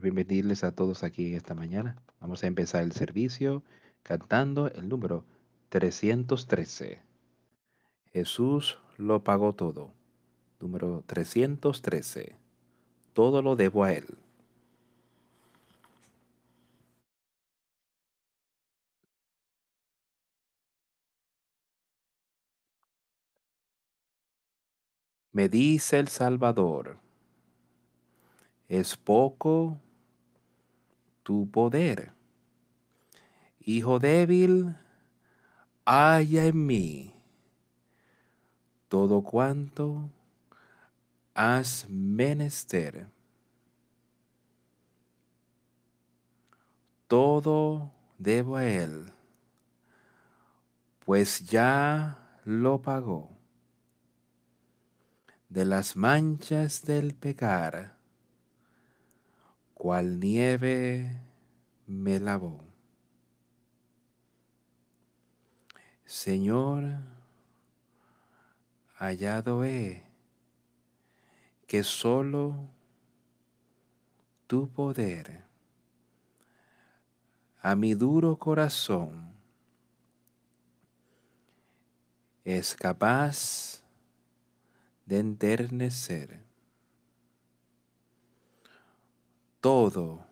bienvenirles a todos aquí esta mañana. Vamos a empezar el servicio cantando el número 313. Jesús lo pagó todo. Número 313. Todo lo debo a Él. Me dice el Salvador, es poco tu poder. Hijo débil, haya en mí todo cuanto has menester. Todo debo a Él, pues ya lo pagó. De las manchas del pecar, cual nieve me lavó. Señor, hallado he que solo tu poder a mi duro corazón es capaz de enternecer. Todo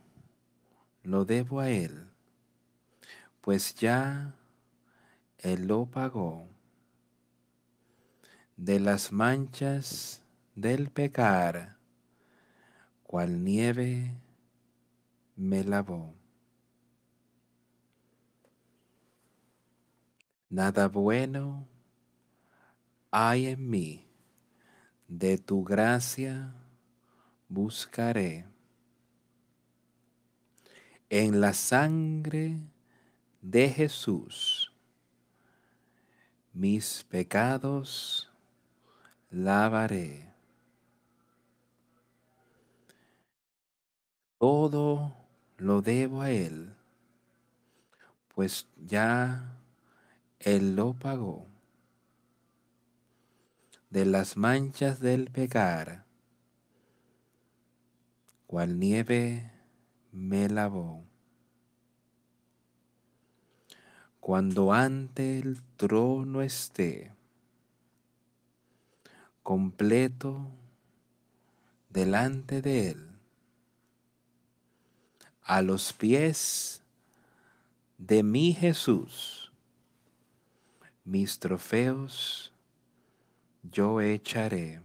lo debo a Él, pues ya Él lo pagó. De las manchas del pecar, cual nieve me lavó. Nada bueno hay en mí, de tu gracia buscaré. En la sangre de Jesús, mis pecados lavaré. Todo lo debo a Él, pues ya Él lo pagó. De las manchas del pecar, cual nieve me lavó. Cuando ante el trono esté, completo delante de Él, a los pies de mi Jesús, mis trofeos yo echaré.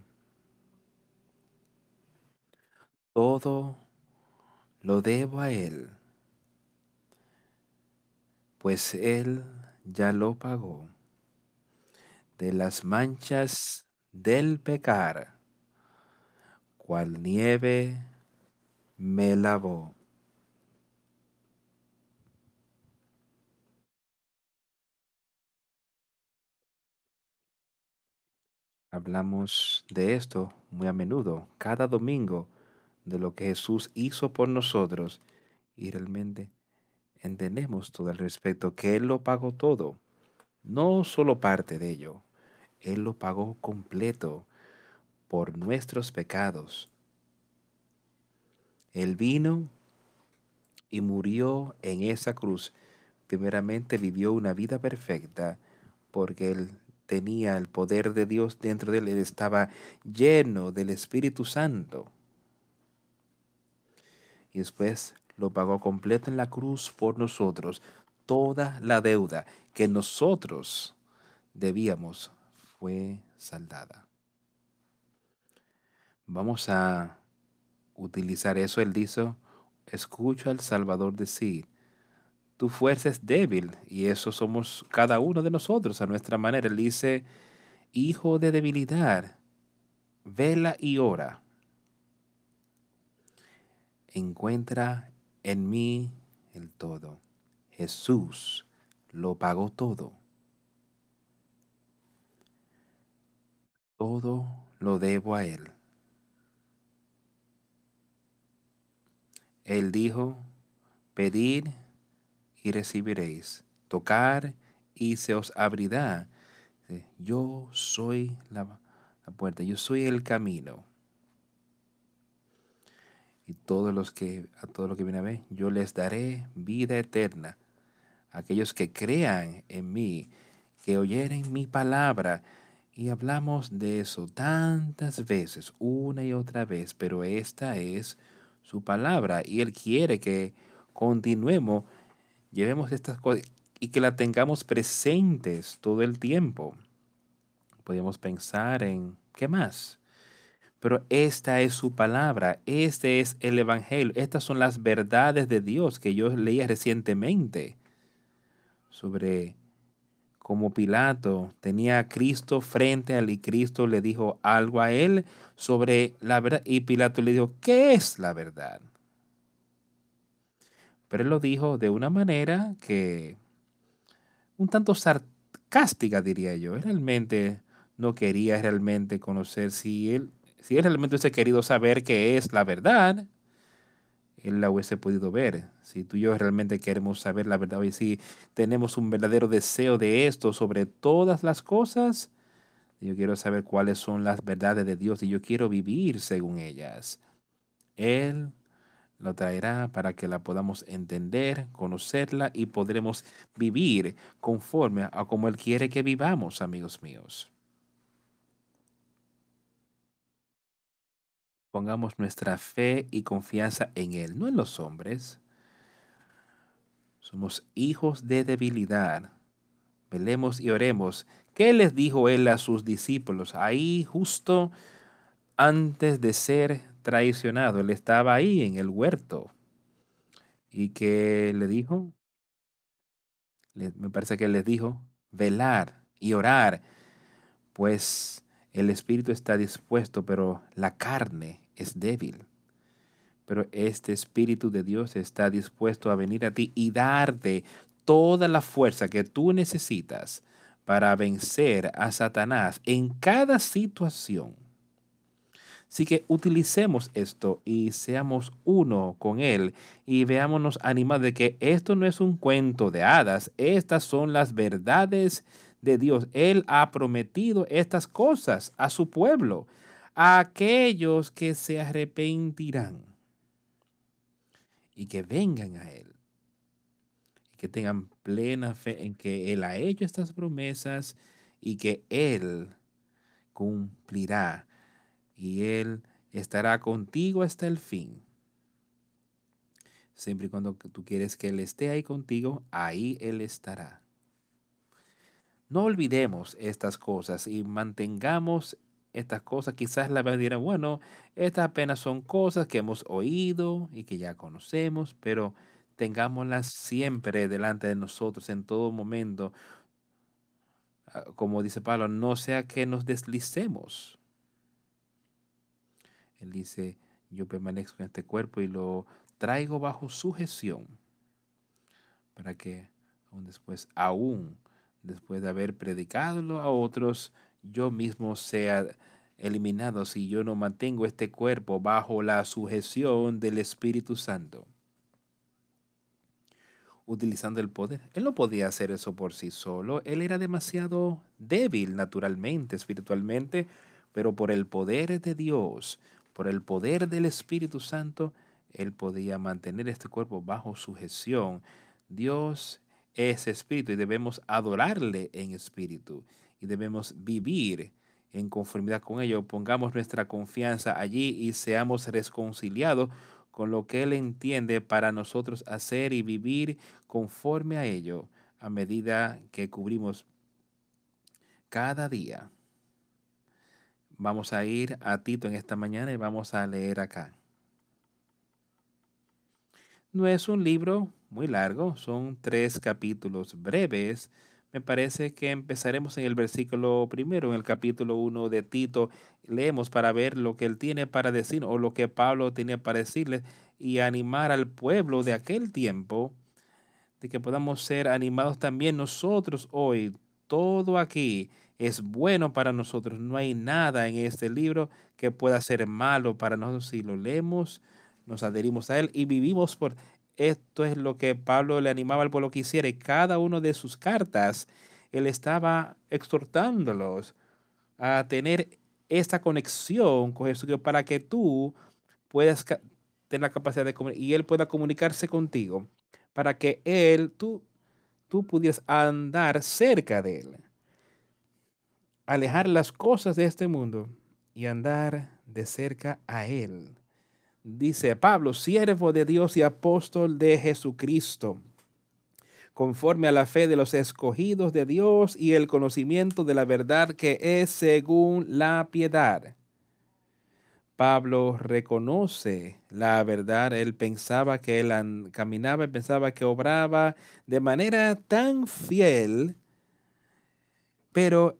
Todo lo debo a Él, pues Él ya lo pagó. De las manchas del pecar, cual nieve me lavó. Hablamos de esto muy a menudo, cada domingo, de lo que Jesús hizo por nosotros y realmente entendemos todo al respecto, que Él lo pagó todo, no solo parte de ello, Él lo pagó completo por nuestros pecados. Él vino y murió en esa cruz. Primeramente vivió una vida perfecta porque Él tenía el poder de Dios dentro de él, él estaba lleno del Espíritu Santo. Y después lo pagó completo en la cruz por nosotros. Toda la deuda que nosotros debíamos fue saldada. Vamos a utilizar eso. Él dice, escucho al Salvador decir, tu fuerza es débil y eso somos cada uno de nosotros a nuestra manera. Él dice, hijo de debilidad, vela y ora. Encuentra en mí el todo. Jesús lo pagó todo. Todo lo debo a Él. Él dijo, pedir y recibiréis. Tocar y se os abrirá. Yo soy la, puerta, yo soy el camino. Todos los que, a todos los que vienen a ver, yo les daré vida eterna. Aquellos que crean en mí, que oyeren mi palabra. Y hablamos de eso tantas veces, una y otra vez, pero esta es su palabra y Él quiere que continuemos, llevemos estas cosas y que la tengamos presentes todo el tiempo. Podemos pensar en, ¿qué más? Pero esta es su palabra, este es el Evangelio, estas son las verdades de Dios que yo leía recientemente sobre cómo Pilato tenía a Cristo frente a él y Cristo le dijo algo a él sobre la verdad y Pilato le dijo, ¿qué es la verdad? Pero él lo dijo de una manera que un tanto sarcástica, diría yo. realmente no quería realmente conocer si él si él realmente hubiese querido saber qué es la verdad, él la hubiese podido ver. Si tú y yo realmente queremos saber la verdad y si tenemos un verdadero deseo de esto sobre todas las cosas, yo quiero saber cuáles son las verdades de Dios y yo quiero vivir según ellas. Él lo traerá para que la podamos entender, conocerla y podremos vivir conforme a como Él quiere que vivamos, amigos míos. Pongamos nuestra fe y confianza en Él, no en los hombres. Somos hijos de debilidad. Velemos y oremos. ¿Qué les dijo Él a sus discípulos? Ahí justo antes de ser traicionado, Él estaba ahí en el huerto. ¿Y qué le dijo? me parece que les dijo, velar y orar, pues el espíritu está dispuesto, pero la carne es débil. Pero este Espíritu de Dios está dispuesto a venir a ti y darte toda la fuerza que tú necesitas para vencer a Satanás en cada situación. Así que utilicemos esto y seamos uno con Él y veámonos animados de que esto no es un cuento de hadas, estas son las verdades de Dios. Él ha prometido estas cosas a su pueblo aquellos que se arrepentirán y que vengan a Él y que tengan plena fe en que Él ha hecho estas promesas y que Él cumplirá y Él estará contigo hasta el fin. Siempre y cuando tú quieres que Él esté ahí contigo, ahí Él estará. No olvidemos estas cosas y mantengamos estas cosas, quizás la verdad dirá, bueno, estas apenas son cosas que hemos oído y que ya conocemos, pero tengámoslas siempre delante de nosotros en todo momento. Ah, como dice Pablo, no sea que nos deslicemos. Él dice, yo permanezco en este cuerpo y lo traigo bajo sujeción para que aún después, aún después de haber predicado a otros, yo mismo sea eliminado si yo no mantengo este cuerpo bajo la sujeción del Espíritu Santo. Utilizando el poder. Él no podía hacer eso por sí solo. Él era demasiado débil naturalmente, espiritualmente, pero por el poder de Dios, por el poder del Espíritu Santo, él podía mantener este cuerpo bajo sujeción. Dios es espíritu y debemos adorarle en espíritu y debemos vivir en conformidad con ello. Pongamos nuestra confianza allí y seamos reconciliados con lo que Él entiende para nosotros hacer y vivir conforme a ello a medida que cubrimos cada día. Vamos a ir a Tito en esta mañana y vamos a leer acá. No es un libro muy largo, son tres capítulos breves me parece que empezaremos en el versículo primero, en el capítulo 1 de Tito. Leemos para ver lo que él tiene para decir o lo que Pablo tiene para decirles y animar al pueblo de aquel tiempo de que podamos ser animados también nosotros hoy. Todo aquí es bueno para nosotros. No hay nada en este libro que pueda ser malo para nosotros si lo leemos, nos adherimos a él y vivimos por esto es lo que Pablo le animaba al pueblo que hiciera. Y cada una de sus cartas, él estaba exhortándolos a tener esta conexión con Jesús para que tú puedas tenga la capacidad de y Él pueda comunicarse contigo para que Él, tú, tú pudieras andar cerca de Él. Alejar las cosas de este mundo y andar de cerca a Él. Dice Pablo, siervo de Dios y apóstol de Jesucristo, conforme a la fe de los escogidos de Dios y el conocimiento de la verdad que es según la piedad. Pablo reconoce la verdad. Él pensaba que él caminaba, pensaba que obraba de manera tan fiel, pero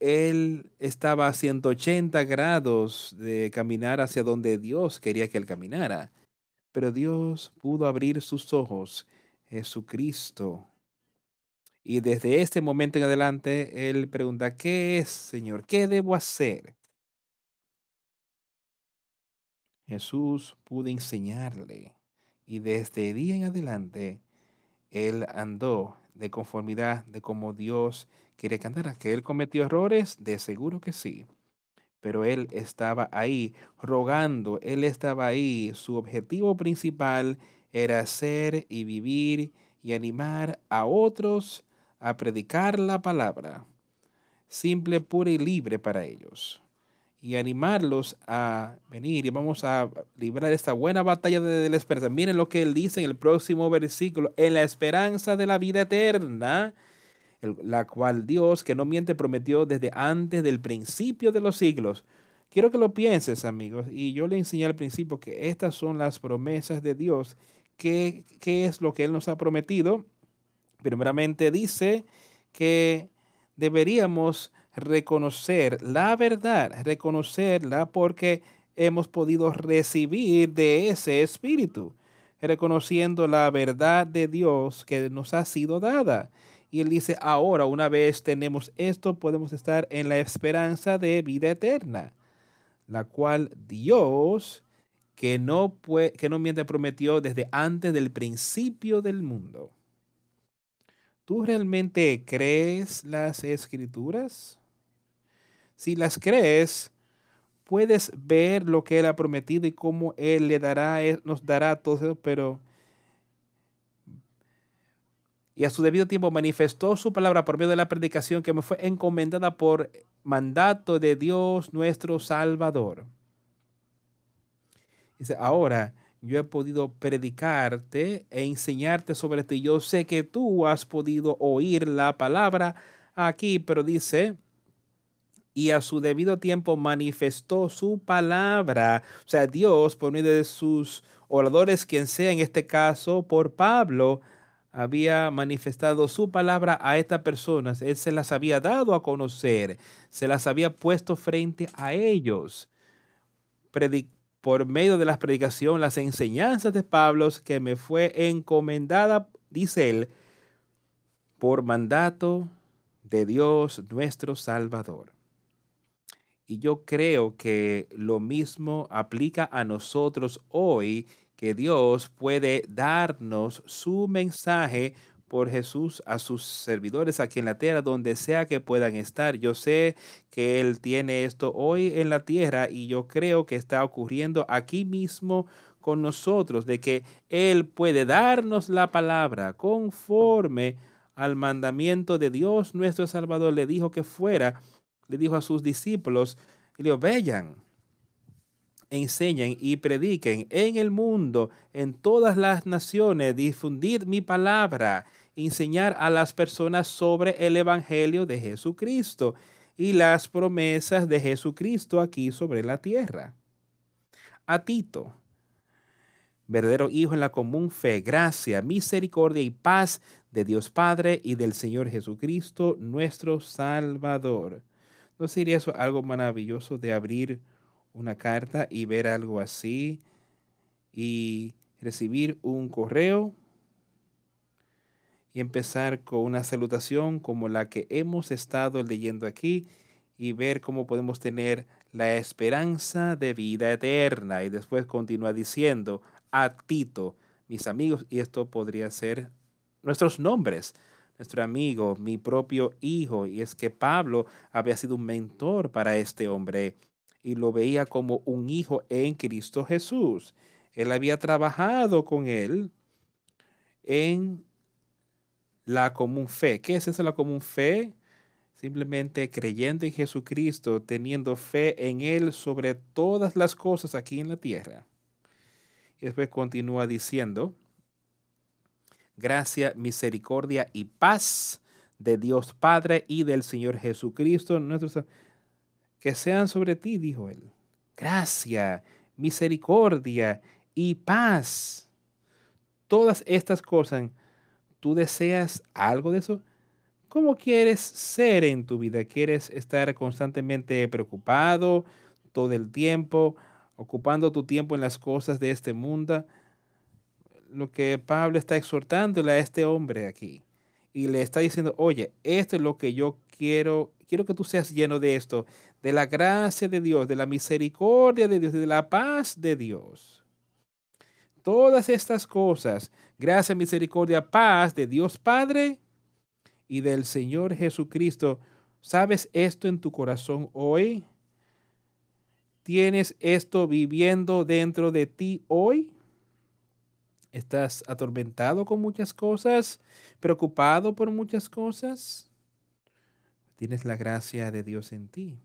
él estaba a 180 grados de caminar hacia donde Dios quería que él caminara. Pero Dios pudo abrir sus ojos, Jesucristo. Y desde este momento en adelante, él pregunta, ¿qué es, Señor? ¿Qué debo hacer? Jesús pudo enseñarle. Y desde día en adelante, él andó de conformidad de como Dios quiere cantar. ¿Que él cometió errores? De seguro que sí. Pero él estaba ahí rogando, él estaba ahí. Su objetivo principal era hacer y vivir y animar a otros a predicar la palabra, simple, pura y libre para ellos. Y animarlos a venir y vamos a librar esta buena batalla de la esperanza. Miren lo que él dice en el próximo versículo, en la esperanza de la vida eterna la cual Dios, que no miente, prometió desde antes del principio de los siglos. Quiero que lo pienses, amigos, y yo le enseñé al principio que estas son las promesas de Dios. ¿Qué, qué es lo que Él nos ha prometido? Primeramente dice que deberíamos reconocer la verdad, reconocerla porque hemos podido recibir de ese espíritu, reconociendo la verdad de Dios que nos ha sido dada. Y él dice, ahora una vez tenemos esto, podemos estar en la esperanza de vida eterna, la cual Dios, que no, que no miente, prometió desde antes del principio del mundo. ¿Tú realmente crees las escrituras? Si las crees, puedes ver lo que Él ha prometido y cómo Él le dará, nos dará todo, pero y a su debido tiempo manifestó su palabra por medio de la predicación que me fue encomendada por mandato de Dios nuestro Salvador. Dice, ahora yo he podido predicarte e enseñarte sobre. Y yo sé que tú has podido oír la palabra aquí, pero dice, y a su debido tiempo manifestó su palabra. O sea, Dios, por medio de sus oradores, quien sea en este caso, por Pablo, había manifestado su palabra a estas personas. Él se las había dado a conocer, se las había puesto frente a ellos. por medio de las predicaciones, las enseñanzas de Pablo que me fue encomendada, dice él, por mandato de Dios nuestro Salvador. Y yo creo que lo mismo aplica a nosotros hoy que Dios puede darnos su mensaje por Jesús a sus servidores aquí en la tierra, donde sea que puedan estar. Yo sé que Él tiene esto hoy en la tierra y yo creo que está ocurriendo aquí mismo con nosotros, de que Él puede darnos la palabra conforme al mandamiento de Dios nuestro Salvador. Le dijo que fuera, le dijo a sus discípulos, y le vean, enseñen y prediquen en el mundo, en todas las naciones, difundir mi palabra, enseñar a las personas sobre el Evangelio de Jesucristo y las promesas de Jesucristo aquí sobre la tierra. A Tito, verdadero Hijo en la común fe, gracia, misericordia y paz de Dios Padre y del Señor Jesucristo, nuestro Salvador. ¿No sería eso algo maravilloso de abrir una carta y ver algo así y recibir un correo y empezar con una salutación como la que hemos estado leyendo aquí y ver cómo podemos tener la esperanza de vida eterna. Y después continúa diciendo a Tito, mis amigos, y esto podría ser nuestros nombres, nuestro amigo, mi propio hijo. Y es que Pablo había sido un mentor para este hombre y lo veía como un hijo en Cristo Jesús. Él había trabajado con él en la común fe. ¿Qué es eso, la común fe? Simplemente creyendo en Jesucristo, teniendo fe en Él sobre todas las cosas aquí en la tierra. Y después continúa diciendo, gracia, misericordia y paz de Dios Padre y del Señor Jesucristo, nuestro, que sean sobre ti, dijo él. Gracia, misericordia y paz. Todas estas cosas ¿Tú deseas algo de eso? ¿Cómo quieres ser en tu vida? ¿Quieres estar constantemente preocupado todo el tiempo, ocupando tu tiempo en las cosas de este mundo? Lo que Pablo está exhortándole a este hombre aquí y le está diciendo, oye, esto es lo que yo quiero, quiero que tú seas lleno de esto, de la gracia de Dios, de la misericordia de Dios, de la paz de Dios. Todas estas cosas gracia, misericordia, paz de Dios Padre y del Señor Jesucristo. ¿Sabes esto en tu corazón hoy? ¿Tienes esto viviendo dentro de ti hoy? ¿Estás atormentado con muchas cosas? ¿Preocupado por muchas cosas? Tienes la gracia de Dios en ti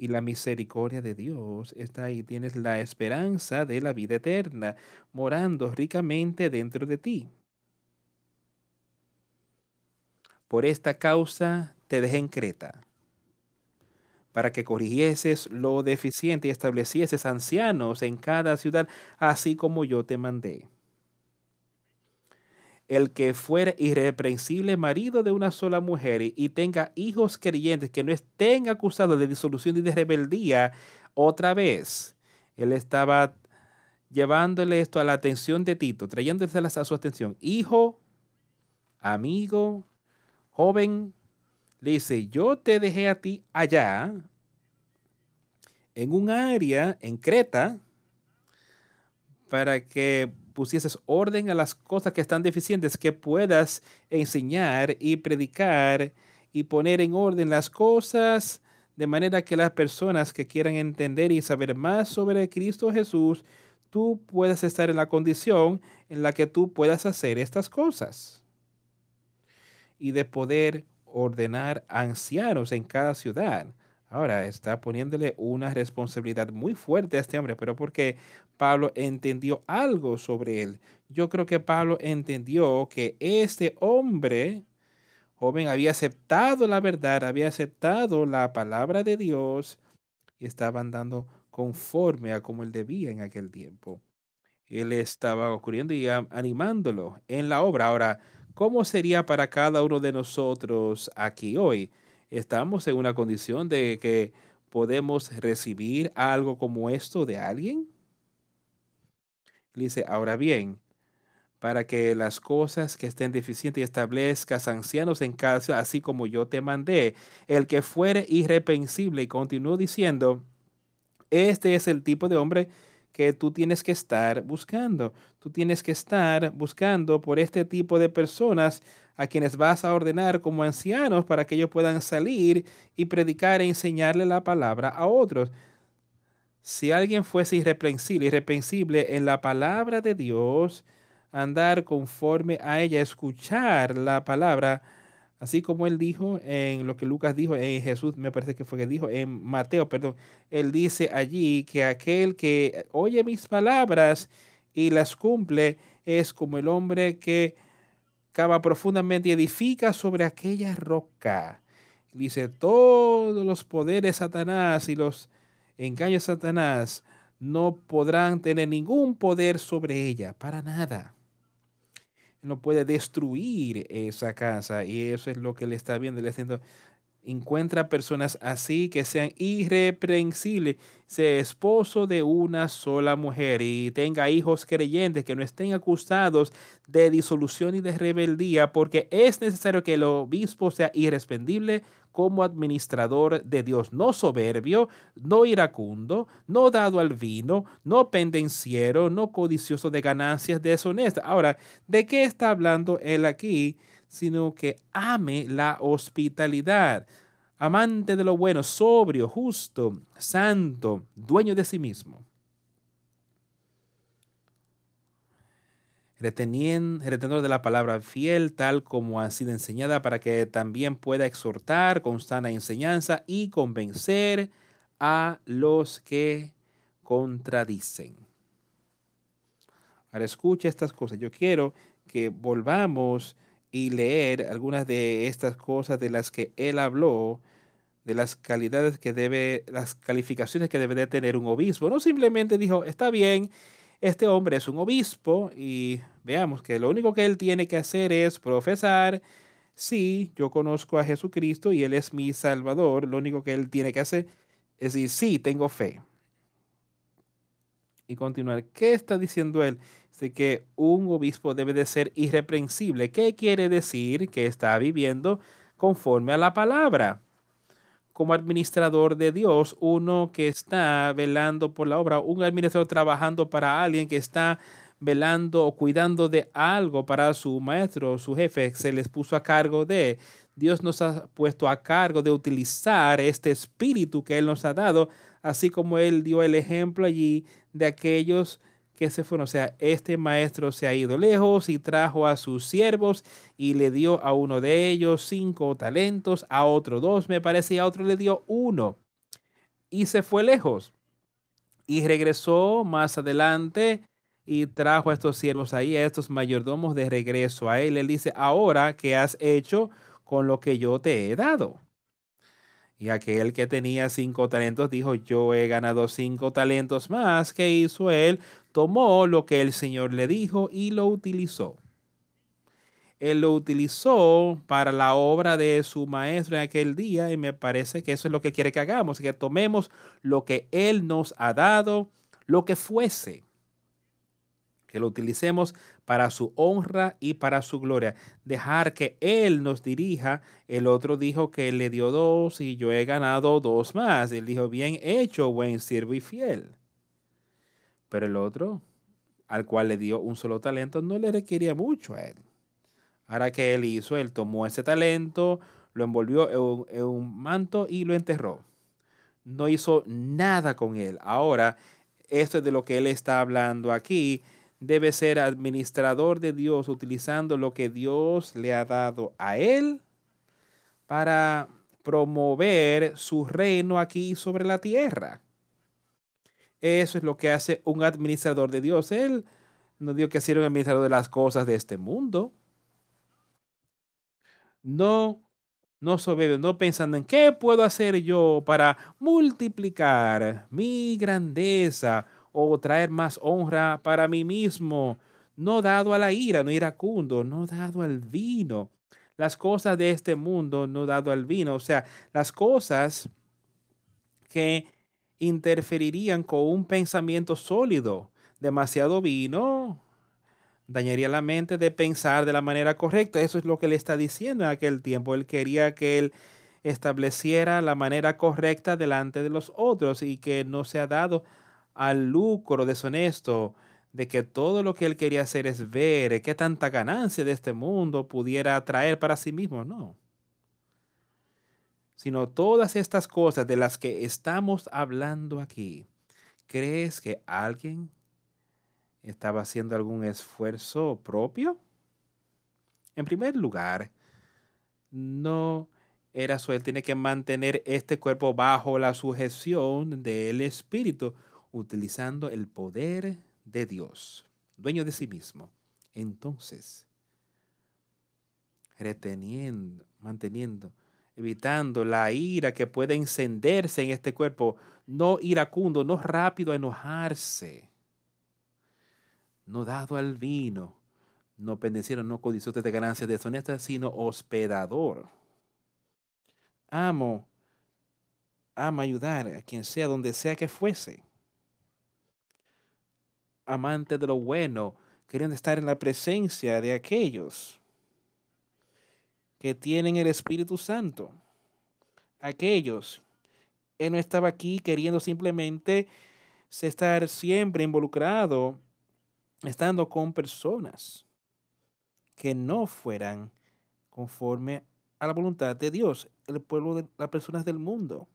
y la misericordia de Dios está ahí. Tienes la esperanza de la vida eterna morando ricamente dentro de ti. Por esta causa te dejé en Creta, para que corrigieses lo deficiente y establecieses ancianos en cada ciudad, así como yo te mandé el que fuera irreprensible marido de una sola mujer y tenga hijos creyentes que no estén acusados de disolución y de rebeldía otra vez. Él estaba llevándole esto a la atención de Tito, trayéndoselas a su atención. Hijo, amigo, joven, le dice, yo te dejé a ti allá, en un área, en Creta, para que pusieses orden a las cosas que están deficientes, que puedas enseñar y predicar y poner en orden las cosas de manera que las personas que quieran entender y saber más sobre Cristo Jesús, tú puedas estar en la condición en la que tú puedas hacer estas cosas y de poder ordenar ancianos en cada ciudad. Ahora está poniéndole una responsabilidad muy fuerte a este hombre, pero porque Pablo entendió algo sobre él. Yo creo que Pablo entendió que este hombre joven había aceptado la verdad, había aceptado la palabra de Dios y estaba andando conforme a como él debía en aquel tiempo. Él estaba ocurriendo y animándolo en la obra. Ahora, ¿cómo sería para cada uno de nosotros aquí hoy? ¿Estamos en una condición de que podemos recibir algo como esto de alguien? Dice, ahora bien, para que las cosas que estén deficientes y establezcas ancianos en casa, así como yo te mandé, el que fuere irrepensible. Y continuó diciendo, este es el tipo de hombre que tú tienes que estar buscando. Tú tienes que estar buscando por este tipo de personas a quienes vas a ordenar como ancianos para que ellos puedan salir y predicar e enseñarle la palabra a otros si alguien fuese irreprensible, irreprensible en la palabra de Dios, andar conforme a ella, escuchar la palabra, así como él dijo en lo que Lucas dijo, en Jesús me parece que fue que dijo, en Mateo, perdón, él dice allí que aquel que oye mis palabras y las cumple es como el hombre que cava profundamente y edifica sobre aquella roca. Dice, todos los poderes Satanás y los engaño a Satanás, no podrán tener ningún poder sobre ella, para nada. No puede destruir esa casa y eso es lo que le está viendo. Le está diciendo, encuentra personas así que sean irreprensibles, sea esposo de una sola mujer y tenga hijos creyentes que no estén acusados de disolución y de rebeldía, porque es necesario que el obispo sea irrespondible como administrador de Dios, no soberbio, no iracundo, no dado al vino, no pendenciero, no codicioso de ganancias deshonestas. Ahora, ¿de qué está hablando él aquí? Sino que ame la hospitalidad, amante de lo bueno, sobrio, justo, santo, dueño de sí mismo. Reteniendo de la palabra fiel, tal como ha sido enseñada, para que también pueda exhortar con sana enseñanza y convencer a los que contradicen. Ahora escucha estas cosas. Yo quiero que volvamos y leer algunas de estas cosas de las que él habló, de las calidades que debe, las calificaciones que debe de tener un obispo. No simplemente dijo, está bien, este hombre es un obispo y veamos que lo único que él tiene que hacer es profesar, sí, yo conozco a Jesucristo y él es mi Salvador, lo único que él tiene que hacer es decir, sí, tengo fe. Y continuar, ¿qué está diciendo él? De que un obispo debe de ser irreprensible. ¿Qué quiere decir? Que está viviendo conforme a la palabra como administrador de Dios, uno que está velando por la obra, un administrador trabajando para alguien que está velando o cuidando de algo para su maestro, su jefe, se les puso a cargo de. Dios nos ha puesto a cargo de utilizar este espíritu que Él nos ha dado, así como Él dio el ejemplo allí de aquellos que se fueron. O sea, este maestro se ha ido lejos y trajo a sus siervos y le dio a uno de ellos cinco talentos, a otro dos, me parece, y a otro le dio uno. Y se fue lejos. Y regresó más adelante y trajo a estos siervos ahí, a estos mayordomos de regreso a él. Él dice, ahora, ¿qué has hecho con lo que yo te he dado? Y aquel que tenía cinco talentos dijo, yo he ganado cinco talentos más. ¿Qué hizo él? Tomó lo que el Señor le dijo y lo utilizó. Él lo utilizó para la obra de su maestro en aquel día y me parece que eso es lo que quiere que hagamos, que tomemos lo que Él nos ha dado, lo que fuese, que lo utilicemos para su honra y para su gloria. Dejar que Él nos dirija. El otro dijo que le dio dos y yo he ganado dos más. Él dijo, bien hecho, buen siervo y fiel. Pero el otro, al cual le dio un solo talento, no le requería mucho a él. Ahora que él hizo, él tomó ese talento, lo envolvió en un, manto y lo enterró. No hizo nada con él. Ahora, esto es de lo que él está hablando aquí. Debe ser administrador de Dios utilizando lo que Dios le ha dado a él para promover su reino aquí sobre la tierra. Eso es lo que hace un administrador de Dios. Él no dio que ser un administrador de las cosas de este mundo. No, no soberbio, no pensando en qué puedo hacer yo para multiplicar mi grandeza o traer más honra para mí mismo. No dado a la ira, no iracundo, no dado al vino. Las cosas de este mundo, no dado al vino. O sea, las cosas que interferirían con un pensamiento sólido. Demasiado vino dañaría la mente de pensar de la manera correcta. Eso es lo que le está diciendo en aquel tiempo. Él quería que él estableciera la manera correcta delante de los otros y que no se ha dado al lucro deshonesto de que todo lo que él quería hacer es ver qué tanta ganancia de este mundo pudiera traer para sí mismo. No sino todas estas cosas de las que estamos hablando aquí. ¿Crees que alguien estaba haciendo algún esfuerzo propio? En primer lugar, no era su, tiene que mantener este cuerpo bajo la sujeción del Espíritu, utilizando el poder de Dios, dueño de sí mismo. Entonces, reteniendo, manteniendo evitando la ira que puede encenderse en este cuerpo, no iracundo, no rápido a enojarse, no dado al vino, no pendenciero, no codicioso de ganancias deshonestas, sino hospedador. Amo, amo ayudar a quien sea, donde sea que fuese. Amante de lo bueno, queriendo estar en la presencia de aquellos que tienen el Espíritu Santo. Aquellos. Él no estaba aquí queriendo simplemente estar siempre involucrado, estando con personas que no fueran conforme a la voluntad de Dios, el pueblo de las personas del mundo.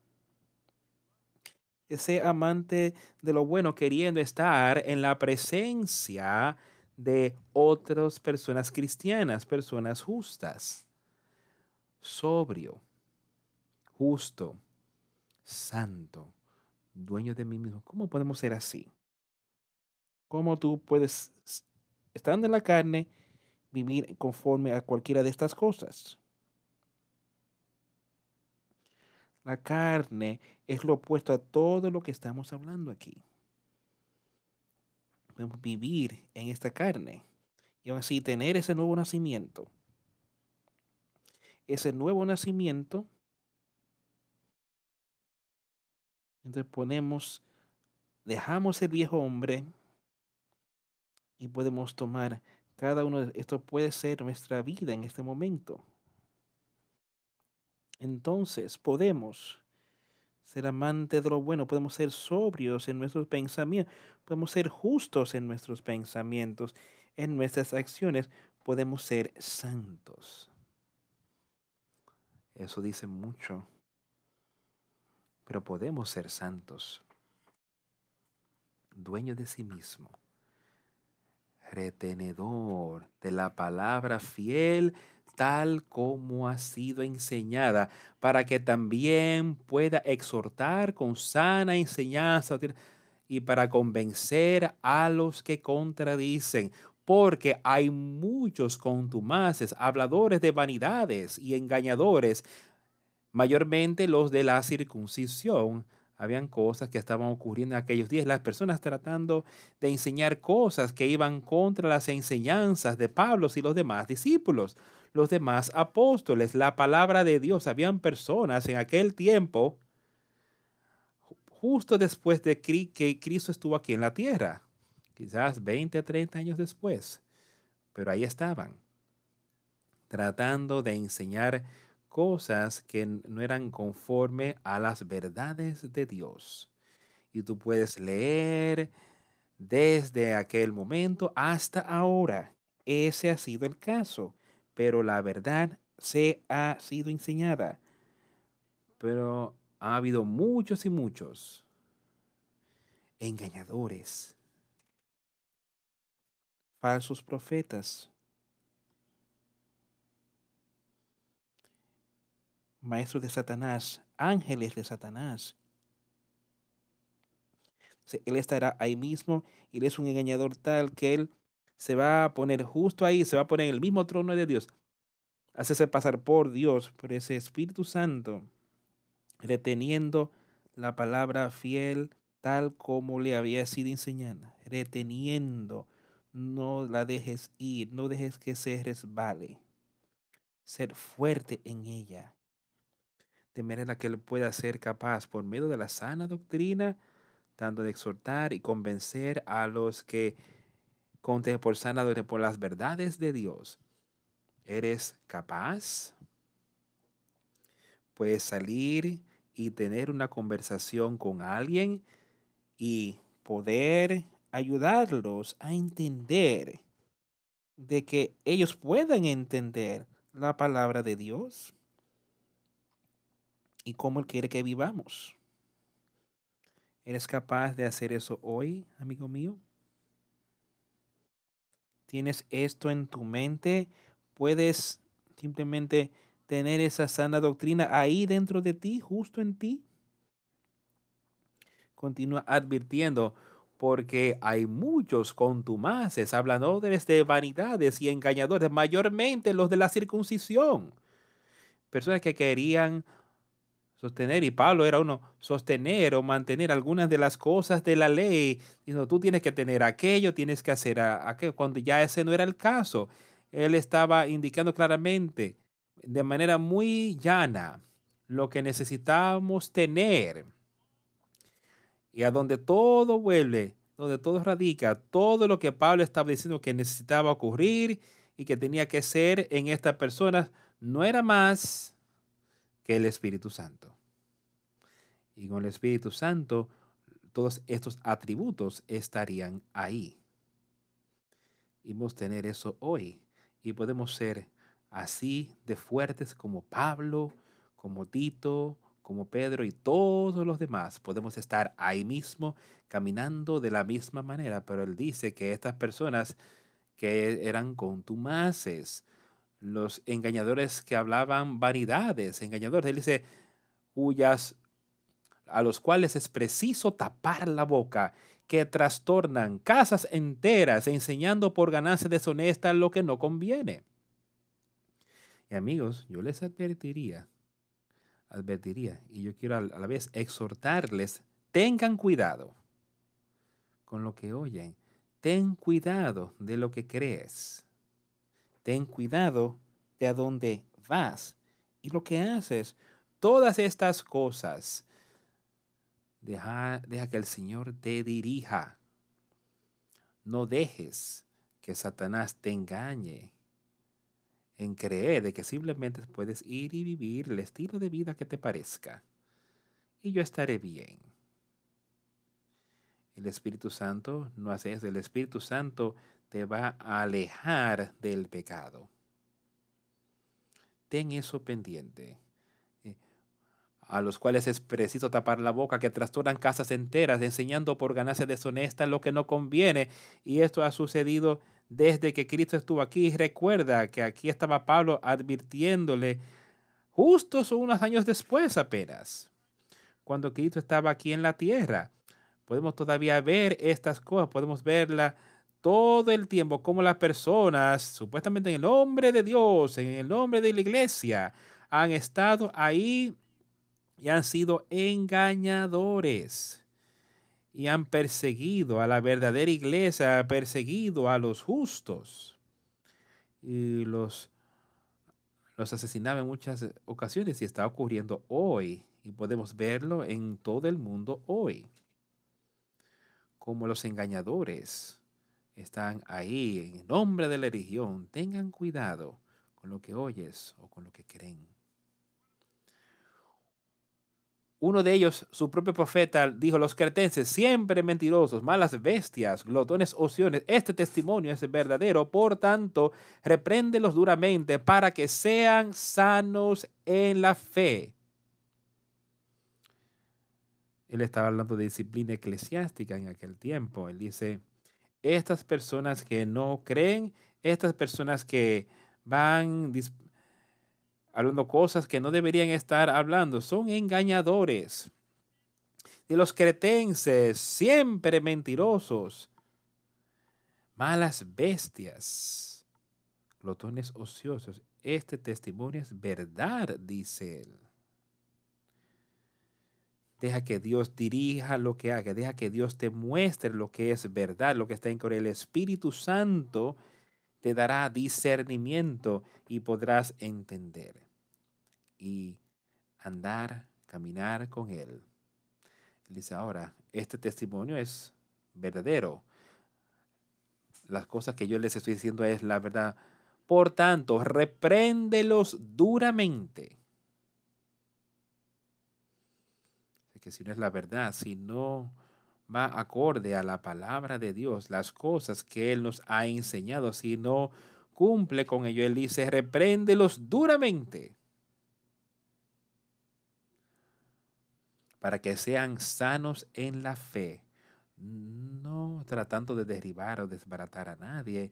Ese amante de lo bueno queriendo estar en la presencia de otras personas cristianas, personas justas. Sobrio, justo, santo, dueño de mí mismo. ¿Cómo podemos ser así? ¿Cómo tú puedes, estando en la carne, vivir conforme a cualquiera de estas cosas? La carne es lo opuesto a todo lo que estamos hablando aquí. Podemos vivir en esta carne y aún así tener ese nuevo nacimiento. Ese nuevo nacimiento, entonces ponemos, dejamos el viejo hombre y podemos tomar cada uno de esto puede ser nuestra vida en este momento. Entonces podemos ser amantes de lo bueno, podemos ser sobrios en nuestros pensamientos, podemos ser justos en nuestros pensamientos, en nuestras acciones, podemos ser santos. Eso dice mucho, pero podemos ser santos, dueño de sí mismo, retenedor de la palabra fiel tal como ha sido enseñada, para que también pueda exhortar con sana enseñanza y para convencer a los que contradicen, porque hay muchos contumaces, habladores de vanidades y engañadores, mayormente los de la circuncisión. Habían cosas que estaban ocurriendo en aquellos días, las personas tratando de enseñar cosas que iban contra las enseñanzas de Pablo y los demás discípulos los demás apóstoles, la palabra de Dios. Habían personas en aquel tiempo, justo después de que Cristo estuvo aquí en la tierra, quizás 20, 30 años después, pero ahí estaban, tratando de enseñar cosas que no eran conforme a las verdades de Dios. Y tú puedes leer desde aquel momento hasta ahora. Ese ha sido el caso pero la verdad se ha sido enseñada. Pero ha habido muchos y muchos engañadores, falsos profetas, maestros de Satanás, ángeles de Satanás. Él estará ahí mismo él es un engañador tal que él se va a poner justo ahí, se va a poner en el mismo trono de Dios. Hácese pasar por Dios, por ese Espíritu Santo, reteniendo la palabra fiel tal como le había sido enseñada, reteniendo, no la dejes ir, no dejes que se resbale, ser fuerte en ella, de manera que él pueda ser capaz, por medio de la sana doctrina, tanto de exhortar y convencer a los que conte por sanadores por las verdades de Dios. ¿Eres capaz? Puedes salir y tener una conversación con alguien y poder ayudarlos a entender de que ellos puedan entender la palabra de Dios y cómo Él quiere que vivamos. ¿Eres capaz de hacer eso hoy, amigo mío? tienes esto en tu mente, puedes simplemente tener esa sana doctrina ahí dentro de ti, justo en ti. Continúa advirtiendo, porque hay muchos contumaces, habladores de vanidades y engañadores, mayormente los de la circuncisión. Personas que querían sostener, y Pablo era uno, sostener o mantener algunas de las cosas de la ley, diciendo, tú tienes que tener aquello, tienes que hacer aquello, cuando ya ese no era el caso. Él estaba indicando claramente, de manera muy llana, lo que necesitamos tener. Y a donde todo vuelve, donde todo radica, todo lo que Pablo estaba diciendo que necesitaba ocurrir y que tenía que ser en estas personas, no era más que el Espíritu Santo. Y con el Espíritu Santo, todos estos atributos estarían ahí. Y podemos tener eso hoy. Y podemos ser así de fuertes como Pablo, como Tito, como Pedro y todos los demás. Podemos estar ahí mismo caminando de la misma manera. Pero él dice que estas personas que eran contumaces, los engañadores que hablaban vanidades, engañadores. Él dice, cuyas a los cuales es preciso tapar la boca, que trastornan casas enteras, enseñando por ganancia deshonesta lo que no conviene. Y amigos, yo les advertiría, advertiría, y yo quiero a la vez exhortarles, tengan cuidado con lo que oyen, ten cuidado de lo que crees, ten cuidado de a dónde vas y lo que haces. Todas estas cosas Deja, que el Señor te dirija. No dejes que Satanás te engañe en creer de que simplemente puedes ir y vivir el estilo de vida que te parezca. Y yo estaré bien. El Espíritu Santo no hace. El Espíritu Santo te va a alejar del pecado. Ten eso pendiente a los cuales es preciso tapar la boca, que trastornan casas enteras, enseñando por ganancia deshonesta lo que no conviene. Y esto ha sucedido desde que Cristo estuvo aquí. Recuerda que aquí estaba Pablo advirtiéndole, justo unos años después apenas, cuando Cristo estaba aquí en la tierra. Podemos todavía ver estas cosas, podemos verla todo el tiempo, como las personas, supuestamente en el nombre de Dios, en el nombre de la iglesia, han estado ahí y han sido engañadores y han perseguido a la verdadera iglesia, perseguido a los justos y los, los asesinaba en muchas ocasiones y está ocurriendo hoy y podemos verlo en todo el mundo hoy. Como los engañadores están ahí en nombre de la religión, tengan cuidado con lo que oyes o con lo que creen. Uno de ellos, su propio profeta, dijo, los cretenses, siempre mentirosos, malas bestias, glotones ociones, este testimonio es verdadero, por tanto, repréndelos duramente para que sean sanos en la fe. Él estaba hablando de disciplina eclesiástica en aquel tiempo. Él dice, estas personas que no creen, estas personas que van hablando cosas que no deberían estar hablando. Son engañadores. De los cretenses, siempre mentirosos. Malas bestias. Glotones ociosos. Este testimonio es verdad, dice él. Deja que Dios dirija lo que haga. Deja que Dios te muestre lo que es verdad, lo que está en Corea. El Espíritu Santo te dará discernimiento y podrás entender y andar, caminar con Él. dice, ahora, este testimonio es verdadero. Las cosas que yo les estoy diciendo es la verdad. Por tanto, repréndelos duramente. Que si no es la verdad, si no va acorde a la palabra de Dios, las cosas que Él nos ha enseñado, si no cumple con ello, Él dice, repréndelos duramente. Para que sean sanos en la fe, no tratando de derribar o desbaratar a nadie,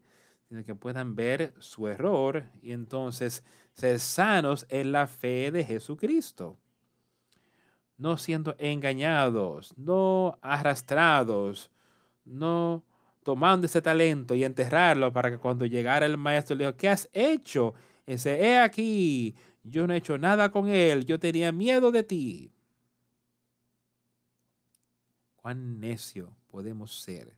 sino que puedan ver su error y entonces ser sanos en la fe de Jesucristo. No siendo engañados, no arrastrados, no tomando ese talento y enterrarlo para que cuando llegara el maestro le diga, ¿qué has hecho? Ese, he aquí, yo no he hecho nada con él, yo tenía miedo de ti cuán necio podemos ser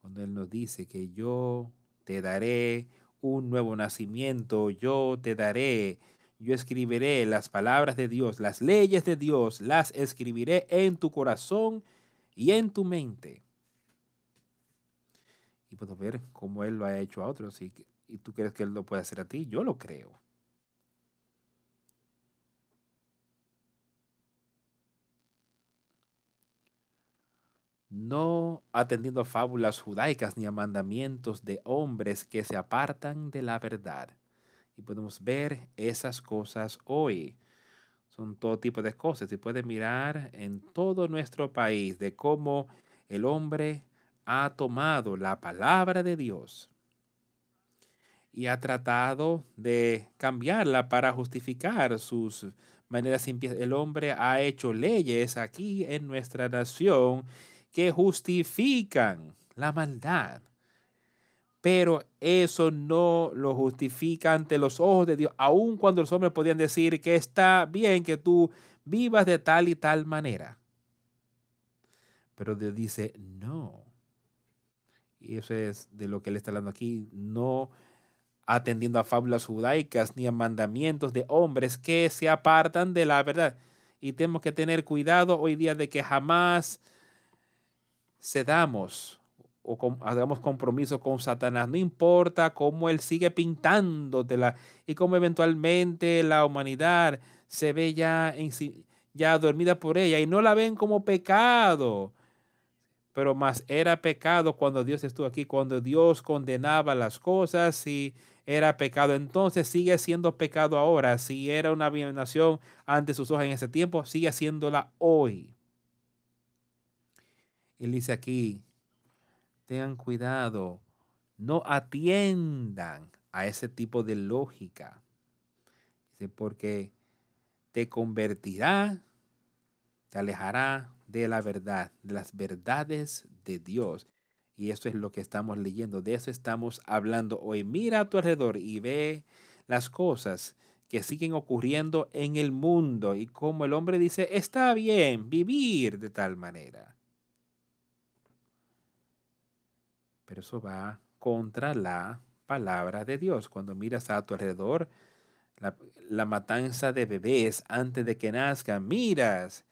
cuando Él nos dice que yo te daré un nuevo nacimiento, yo te daré, yo escribiré las palabras de Dios, las leyes de Dios, las escribiré en tu corazón y en tu mente. Y puedo ver cómo Él lo ha hecho a otros y, y tú crees que Él lo puede hacer a ti, yo lo creo. No atendiendo a fábulas judaicas ni a mandamientos de hombres que se apartan de la verdad. Y podemos ver esas cosas hoy. Son todo tipo de cosas. Y puede mirar en todo nuestro país de cómo el hombre ha tomado la palabra de Dios y ha tratado de cambiarla para justificar sus maneras impias. El hombre ha hecho leyes aquí en nuestra nación que justifican la maldad. Pero eso no lo justifica ante los ojos de Dios, aun cuando los hombres podían decir que está bien que tú vivas de tal y tal manera. Pero Dios dice, no. Y eso es de lo que él está hablando aquí. No atendiendo a fábulas judaicas ni a mandamientos de hombres que se apartan de la verdad. Y tenemos que tener cuidado hoy día de que jamás cedamos o hagamos compromiso con Satanás. No importa cómo él sigue pintándote y cómo eventualmente la humanidad se ve ya, ya dormida por ella y no la ven como pecado pero más era pecado cuando Dios estuvo aquí, cuando Dios condenaba las cosas y era pecado, entonces sigue siendo pecado ahora. Si era una abominación ante sus ojos en ese tiempo, sigue haciéndola hoy. Él dice aquí, tengan cuidado, no atiendan a ese tipo de lógica. Porque te convertirá, te alejará de la verdad, de las verdades de Dios. Y eso es lo que estamos leyendo, de eso estamos hablando hoy. Mira a tu alrededor y ve las cosas que siguen ocurriendo en el mundo y como el hombre dice, está bien vivir de tal manera. Pero eso va contra la palabra de Dios. Cuando miras a tu alrededor, la, matanza de bebés antes de que nazcan, miras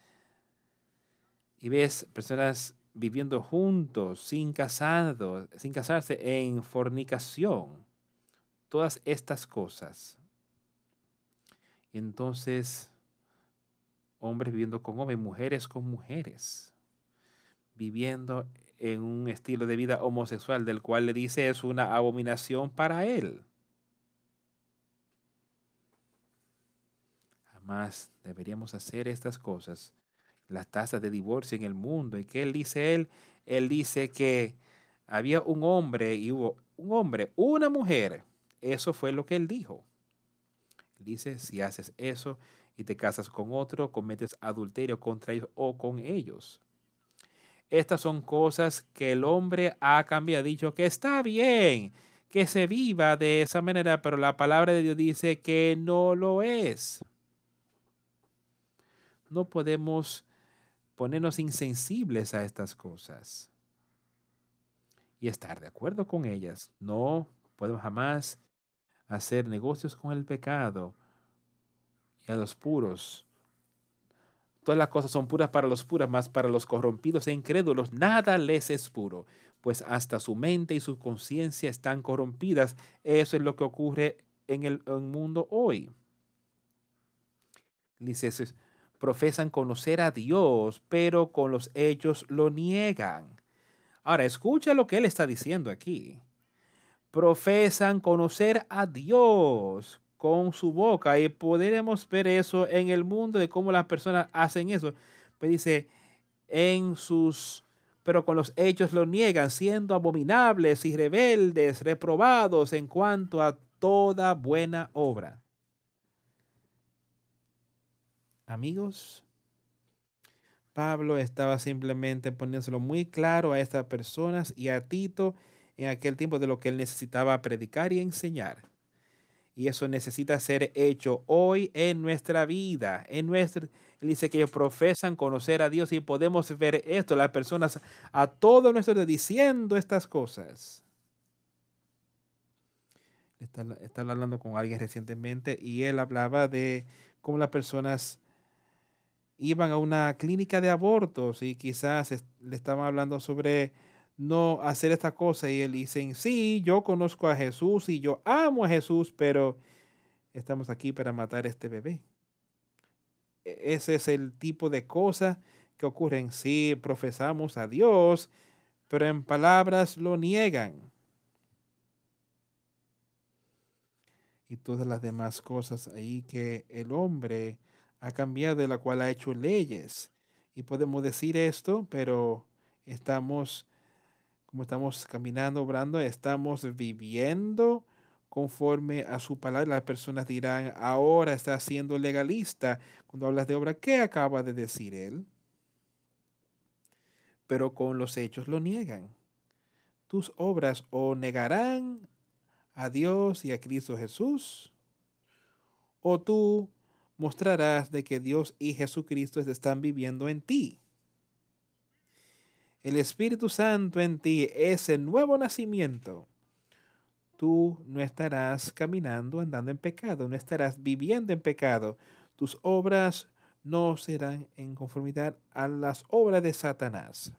y ves personas viviendo juntos, sin casados, sin casarse, en fornicación. Todas estas cosas. Entonces, hombres viviendo con hombres, mujeres con mujeres, viviendo en un estilo de vida homosexual del cual le dice es una abominación para él. Jamás deberíamos hacer estas cosas las tasas de divorcio en el mundo. ¿Y qué él dice él? Él dice que había un hombre y hubo un hombre, una mujer. Eso fue lo que él dijo. Dice, si haces eso y te casas con otro, cometes adulterio contra ellos o con ellos. Estas son cosas que el hombre ha cambiado, ha dicho que está bien que se viva de esa manera, pero la palabra de Dios dice que no lo es. No podemos ponernos insensibles a estas cosas y estar de acuerdo con ellas. No podemos jamás hacer negocios con el pecado y a los puros. Todas las cosas son puras para los puros, más para los corrompidos e incrédulos nada les es puro, pues hasta su mente y su conciencia están corrompidas. Eso es lo que ocurre en el, mundo hoy. Dice, profesan conocer a Dios, pero con los hechos lo niegan. Ahora, escucha lo que él está diciendo aquí. Profesan conocer a Dios con su boca y podremos ver eso en el mundo de cómo las personas hacen eso. Pues dice, en sus, pero con los hechos lo niegan, siendo abominables y rebeldes, reprobados en cuanto a toda buena obra. Amigos, Pablo estaba simplemente poniéndoselo muy claro a estas personas y a Tito en aquel tiempo de lo que él necesitaba predicar y enseñar. Y eso necesita ser hecho hoy en nuestra vida, en nuestra él dice que profesan conocer a Dios y podemos ver esto, las personas a todo nuestro diciendo estas cosas. Estaba hablando con alguien recientemente y él hablaba de cómo las personas iban a una clínica de abortos y quizás le estaban hablando sobre no hacer esta cosa y él dice, sí, yo conozco a Jesús y yo amo a Jesús, pero estamos aquí para matar a este bebé. E-, ese es el tipo de cosas que ocurren. Sí, profesamos a Dios, pero en palabras lo niegan. Y todas las demás cosas ahí que el hombre ha cambiado, de la cual ha hecho leyes. Y podemos decir esto, pero estamos como estamos caminando, obrando, estamos viviendo conforme a su palabra. Las personas dirán, ahora está siendo legalista. Cuando hablas de obra, ¿qué acaba de decir él? Pero con los hechos lo niegan. Tus obras o negarán a Dios y a Cristo Jesús, o tú mostrarás de que Dios y Jesucristo están viviendo en ti. El Espíritu Santo en ti es el nuevo nacimiento. Tú no estarás caminando, andando en pecado, no estarás viviendo en pecado. Tus obras no serán en conformidad a las obras de Satanás.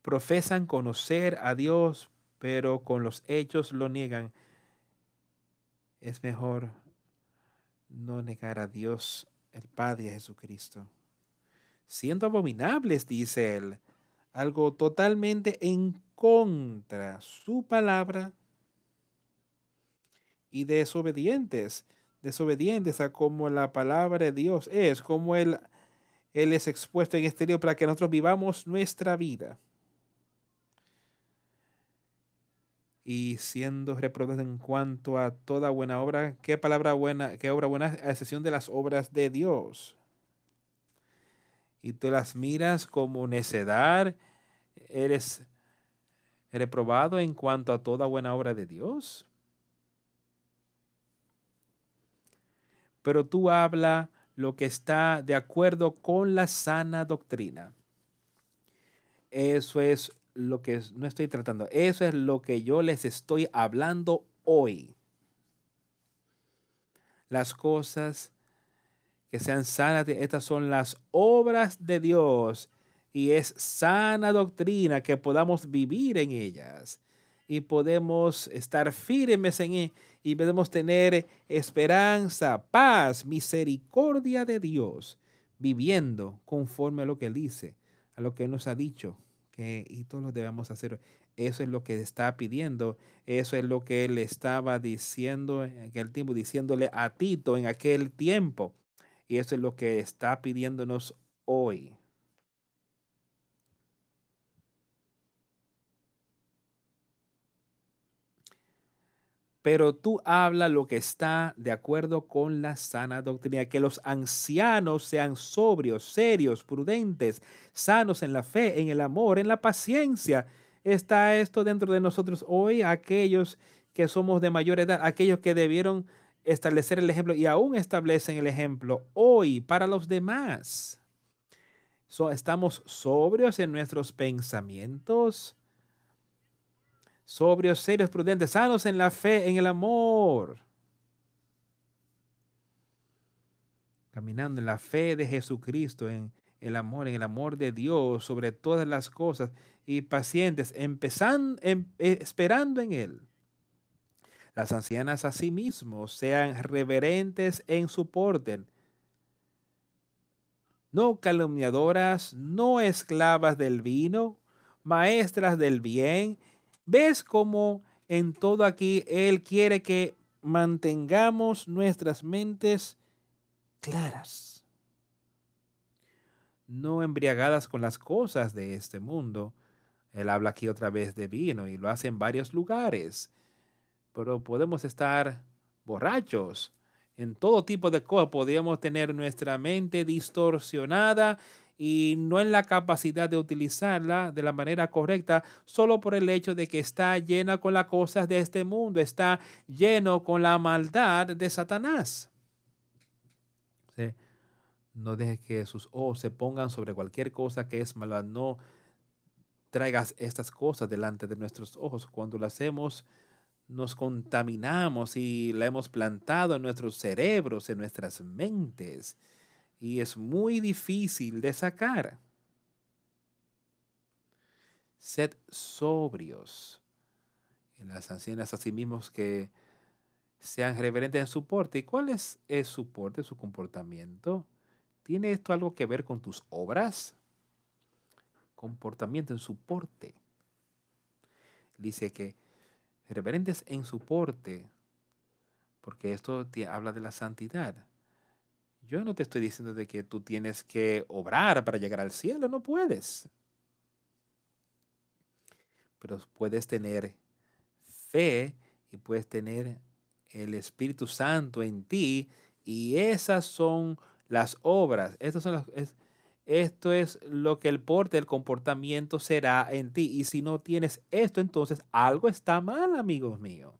Profesan conocer a Dios, pero con los hechos lo niegan. Es mejor no negar a Dios el Padre Jesucristo. Siendo abominables, dice él, algo totalmente en contra su palabra y desobedientes, desobedientes a como la palabra de Dios es, como él, él es expuesto en este libro para que nosotros vivamos nuestra vida. Y siendo reprobados en cuanto a toda buena obra. ¿Qué palabra buena, qué obra buena, a excepción de las obras de Dios? Y tú las miras como necedad, eres reprobado en cuanto a toda buena obra de Dios. Pero tú habla lo que está de acuerdo con la sana doctrina. Eso es lo que no estoy tratando. Eso es lo que yo les estoy hablando hoy. Las cosas que sean sanas, estas son las obras de Dios y es sana doctrina que podamos vivir en ellas y podemos estar firmes en él y podemos tener esperanza, paz, misericordia de Dios, viviendo conforme a lo que él dice, a lo que nos ha dicho que y todos lo debemos hacer. Eso es lo que está pidiendo. Eso es lo que él estaba diciendo en aquel tiempo, diciéndole a Tito en aquel tiempo. Y eso es lo que está pidiéndonos hoy. Pero tú habla lo que está de acuerdo con la sana doctrina, que los ancianos sean sobrios, serios, prudentes, sanos en la fe, en el amor, en la paciencia. Está esto dentro de nosotros hoy, aquellos que somos de mayor edad, aquellos que debieron establecer el ejemplo y aún establecen el ejemplo hoy para los demás. estamos sobrios en nuestros pensamientos, sobrios, serios, prudentes, sanos en la fe, en el amor. Caminando en la fe de Jesucristo, en el amor, en el amor de Dios sobre todas las cosas y pacientes, empezando, em, eh, esperando en Él. Las ancianas asimismo sean reverentes en su porte, no calumniadoras, no esclavas del vino, maestras del bien, ¿Ves cómo en todo aquí Él quiere que mantengamos nuestras mentes claras? No embriagadas con las cosas de este mundo. Él habla aquí otra vez de vino y lo hace en varios lugares. Pero podemos estar borrachos en todo tipo de cosas. Podríamos tener nuestra mente distorsionada y no en la capacidad de utilizarla de la manera correcta solo por el hecho de que está llena con las cosas de este mundo, está lleno con la maldad de Satanás. No dejes que sus ojos se pongan sobre cualquier cosa que es mala. No traigas estas cosas delante de nuestros ojos. Cuando lo hacemos, nos contaminamos y la hemos plantado en nuestros cerebros, en nuestras mentes y es muy difícil de sacar. Sed sobrios en las ancianas a sí mismos que sean reverentes en su porte. ¿Y cuál es, es su porte, su comportamiento? ¿Tiene esto algo que ver con tus obras? Comportamiento en su porte. Dice que reverentes en su porte, porque esto habla de la santidad Yo no te estoy diciendo de que tú tienes que obrar para llegar al cielo, no puedes. Pero puedes tener fe y puedes tener el Espíritu Santo en ti y esas son las obras. Estas son las, esto es lo que el porte del comportamiento será en ti. Y si no tienes esto, entonces algo está mal, amigos míos.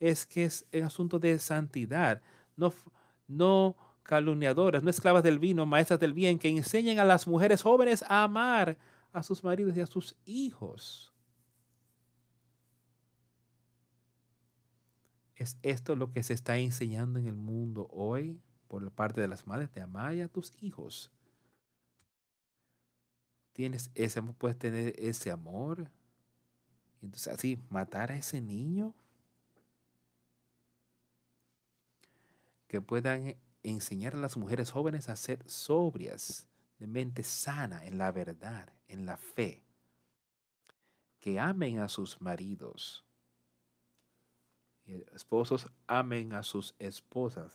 Es que es un asunto de santidad. No, no calumniadoras, no esclavas del vino, maestras del bien, que enseñen a las mujeres jóvenes a amar a sus maridos y a sus hijos. ¿Es esto lo que se está enseñando en el mundo hoy por parte de las madres? De amar a tus hijos tienes ese puedes tener ese amor. Entonces, así, matar a ese niño. Que puedan enseñar a las mujeres jóvenes a ser sobrias, de mente sana, en la verdad, en la fe. Que amen a sus maridos. Y esposos amen a sus esposas.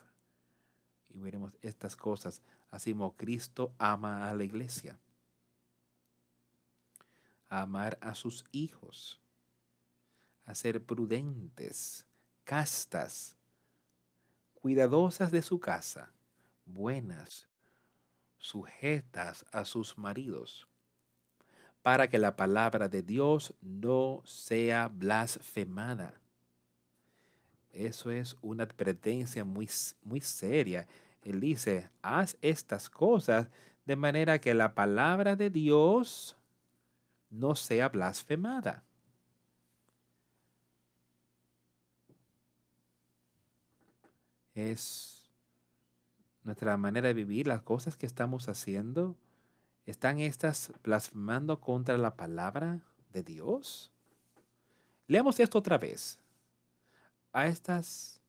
Y veremos estas cosas, así como Cristo ama a la iglesia amar a sus hijos, a ser prudentes, castas, cuidadosas de su casa, buenas, sujetas a sus maridos, para que la palabra de Dios no sea blasfemada. Eso es una advertencia muy, muy seria. Él dice, haz estas cosas de manera que la palabra de Dios no sea blasfemada. Es nuestra manera de vivir, las cosas que estamos haciendo, ¿están estas blasfemando contra la palabra de Dios? Leamos esto otra vez. A estas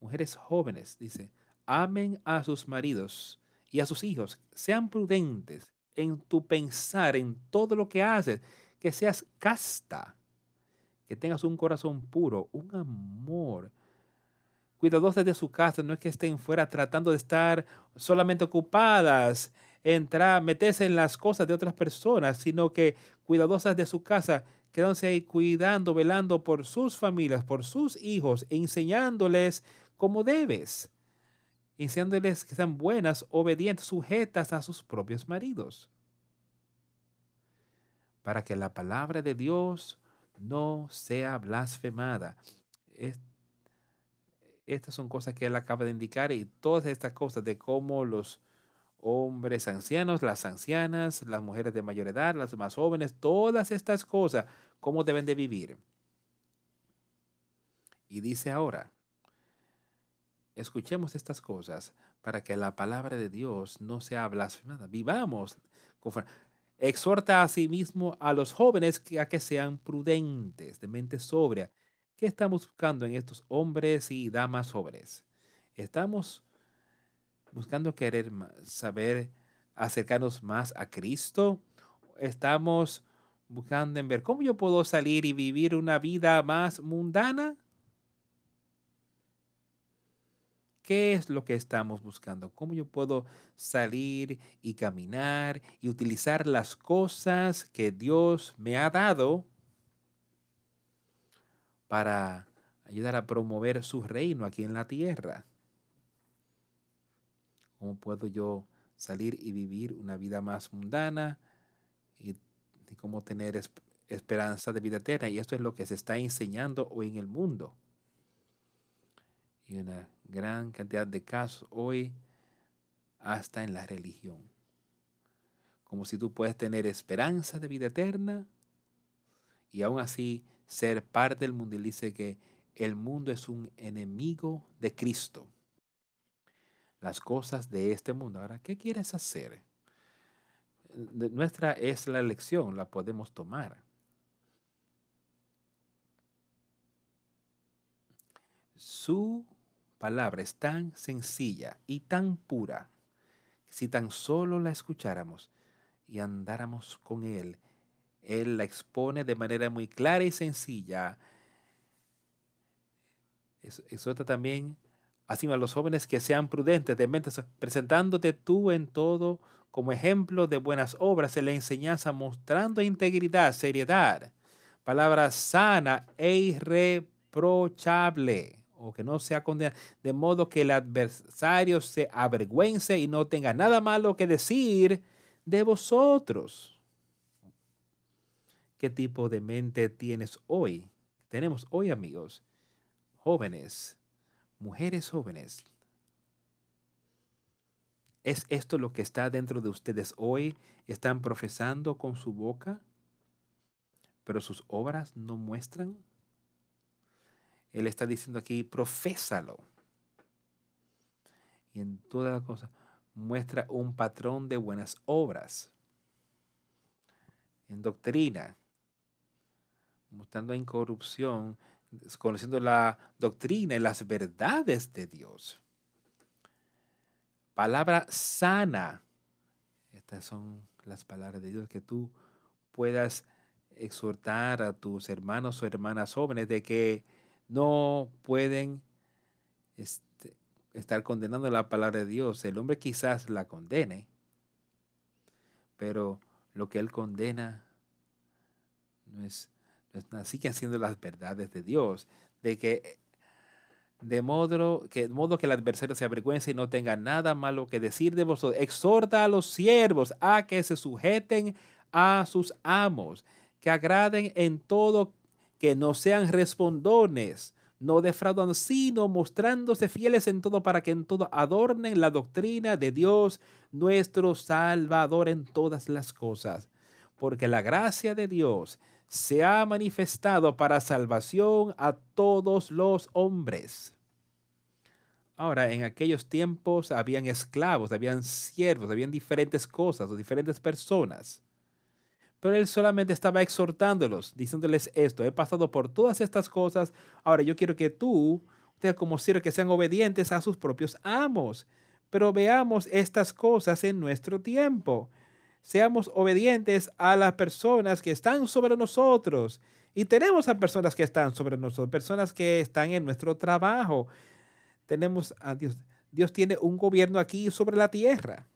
mujeres jóvenes, dice, amen a sus maridos y a sus hijos, sean prudentes, en tu pensar, en todo lo que haces, que seas casta, que tengas un corazón puro, un amor. Cuidadosos de su casa, no es que estén fuera tratando de estar solamente ocupadas, entrar, meterse en las cosas de otras personas, sino que cuidadosas de su casa, quedándose ahí cuidando, velando por sus familias, por sus hijos, enseñándoles cómo debes enseñándoles que sean buenas, obedientes, sujetas a sus propios maridos. Para que la palabra de Dios no sea blasfemada. Estas son cosas que él acaba de indicar y todas estas cosas de cómo los hombres ancianos, las ancianas, las mujeres de mayor edad, las más jóvenes, todas estas cosas, cómo deben de vivir. Y dice ahora, Escuchemos estas cosas para que la palabra de Dios no sea blasfemada. Vivamos. Exhorta a sí mismo a los jóvenes a que sean prudentes, de mente sobria. ¿Qué estamos buscando en estos hombres y damas jóvenes? Estamos buscando querer saber acercarnos más a Cristo. Estamos buscando en ver cómo yo puedo salir y vivir una vida más mundana ¿Qué es lo que estamos buscando? ¿Cómo yo puedo salir y caminar y utilizar las cosas que Dios me ha dado para ayudar a promover su reino aquí en la tierra? ¿Cómo puedo yo salir y vivir una vida más mundana y, cómo tener esperanza de vida eterna? Y esto es lo que se está enseñando hoy en el mundo y una gran cantidad de casos hoy hasta en la religión. Como si tú puedes tener esperanza de vida eterna y aún así ser parte del mundo. Y dice que el mundo es un enemigo de Cristo. Las cosas de este mundo. Ahora, ¿qué quieres hacer? Nuestra es la elección, la podemos tomar. Su palabra es tan sencilla y tan pura, si tan solo la escucháramos y andáramos con Él, Él la expone de manera muy clara y sencilla. Exhorta también Así a los jóvenes que sean prudentes de mente, presentándote tú en todo como ejemplo de buenas obras en la enseñanza, mostrando integridad, seriedad, palabra sana e irreprochable, o que no sea condenado, de modo que el adversario se avergüence y no tenga nada malo que decir de vosotros. ¿Qué tipo de mente tienes hoy? Tenemos hoy, amigos, jóvenes, mujeres jóvenes. ¿Es esto lo que está dentro de ustedes hoy? ¿Están profesando con su boca, pero sus obras no muestran? Él está diciendo aquí, profésalo. Y en toda cosa, muestra un patrón de buenas obras. En doctrina, mostrando incorrupción, conociendo la doctrina y las verdades de Dios. Palabra sana. Estas son las palabras de Dios que tú puedas exhortar a tus hermanos o hermanas jóvenes de que no pueden este, estar condenando la palabra de Dios. El hombre quizás la condene, pero lo que él condena no es, no es nada. Sigue haciendo las verdades de Dios, de que de modo que, modo que el adversario se avergüence y no tenga nada malo que decir de vosotros. Exhorta a los siervos a que se sujeten a sus amos, que agraden en todo que no sean respondones, no defraudan, sino mostrándose fieles en todo para que en todo adornen la doctrina de Dios, nuestro Salvador en todas las cosas. Porque la gracia de Dios se ha manifestado para salvación a todos los hombres. Ahora, en aquellos tiempos habían esclavos, habían siervos, habían diferentes cosas o diferentes personas. Pero él solamente estaba exhortándolos, diciéndoles esto, he pasado por todas estas cosas, ahora yo quiero que tú, ustedes como siervos, que sean obedientes a sus propios amos. Pero veamos estas cosas en nuestro tiempo. Seamos obedientes a las personas que están sobre nosotros. Y tenemos a personas que están sobre nosotros, personas que están en nuestro trabajo. Tenemos a Dios. Dios tiene un gobierno aquí sobre la tierra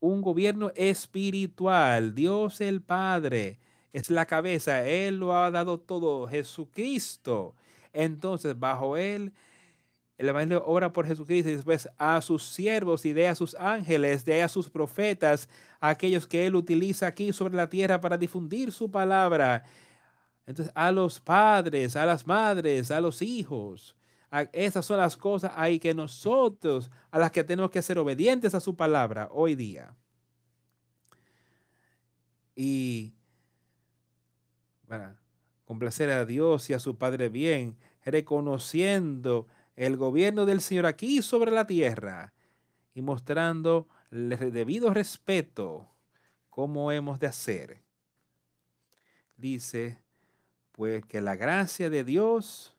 un gobierno espiritual. Dios el Padre es la cabeza. Él lo ha dado todo. Jesucristo. Entonces, bajo Él, el Evangelio obra por Jesucristo y después a sus siervos y de a sus ángeles, de a sus profetas, aquellos que Él utiliza aquí sobre la tierra para difundir su palabra. Entonces, a los padres, a las madres, a los hijos. esas son las cosas ahí que nosotros, a las que tenemos que ser obedientes a su palabra hoy día y para complacer a Dios y a su Padre bien, reconociendo el gobierno del Señor aquí sobre la tierra y mostrando el debido respeto, cómo hemos de hacer. Dice, pues que la gracia de Dios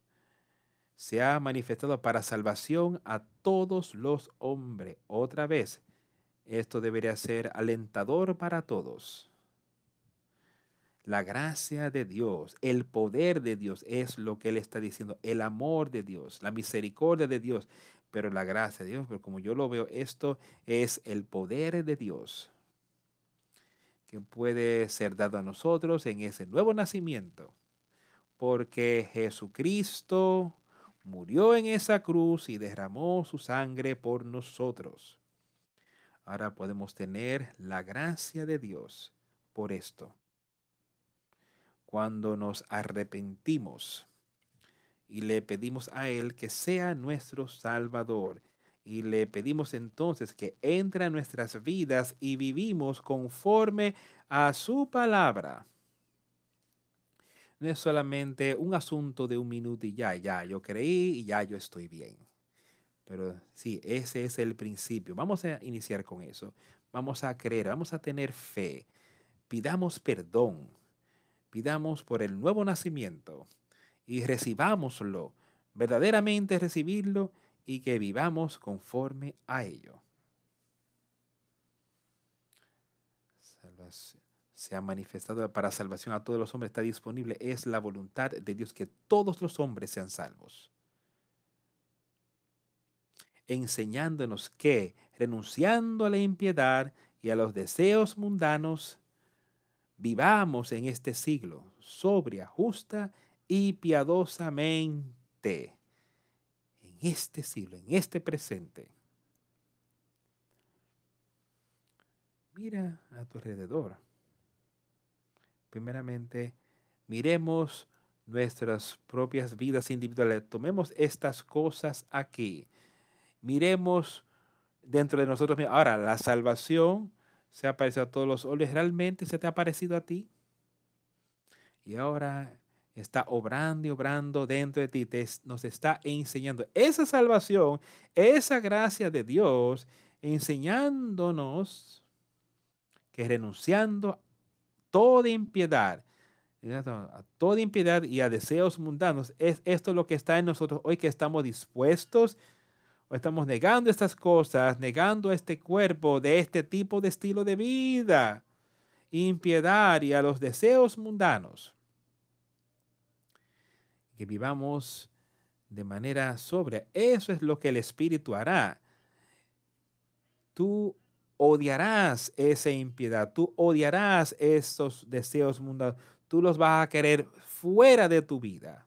se ha manifestado para salvación a todos los hombres. Otra vez, esto debería ser alentador para todos. La gracia de Dios, el poder de Dios es lo que él está diciendo, el amor de Dios, la misericordia de Dios, pero la gracia de Dios, pero como yo lo veo, esto es el poder de Dios que puede ser dado a nosotros en ese nuevo nacimiento, porque Jesucristo murió en esa cruz y derramó su sangre por nosotros. Ahora podemos tener la gracia de Dios por esto cuando nos arrepentimos y le pedimos a Él que sea nuestro Salvador. Y le pedimos entonces que entre a nuestras vidas y vivimos conforme a su palabra. No es solamente un asunto de un minuto y ya, ya, yo creí y ya yo estoy bien. Pero sí, ese es el principio. Vamos a iniciar con eso. Vamos a creer, vamos a tener fe. Pidamos perdón pidamos por el nuevo nacimiento y recibámoslo, verdaderamente recibirlo y que vivamos conforme a ello. se ha manifestado para salvación a todos los hombres, está disponible, es la voluntad de Dios que todos los hombres sean salvos. enseñándonos que, renunciando a la impiedad y a los deseos mundanos, vivamos en este siglo sobria, justa y piadosamente. En este siglo, en este presente. Mira a tu alrededor. Primeramente, miremos nuestras propias vidas individuales. Tomemos estas cosas aquí. Miremos dentro de nosotros. Ahora, la salvación se ha parecido a todos los hombres. ¿Realmente se te ha parecido a ti? Y ahora está obrando y obrando dentro de ti. nos está enseñando esa salvación, esa gracia de Dios, enseñándonos que renunciando toda impiedad, a toda impiedad y a deseos mundanos, es esto lo que está en nosotros hoy que estamos dispuestos o estamos negando estas cosas, negando este cuerpo de este tipo de estilo de vida, impiedad y a los deseos mundanos. Que vivamos de manera sobria. Eso es lo que el Espíritu hará. Tú odiarás esa impiedad, tú odiarás esos deseos mundanos, tú los vas a querer fuera de tu vida.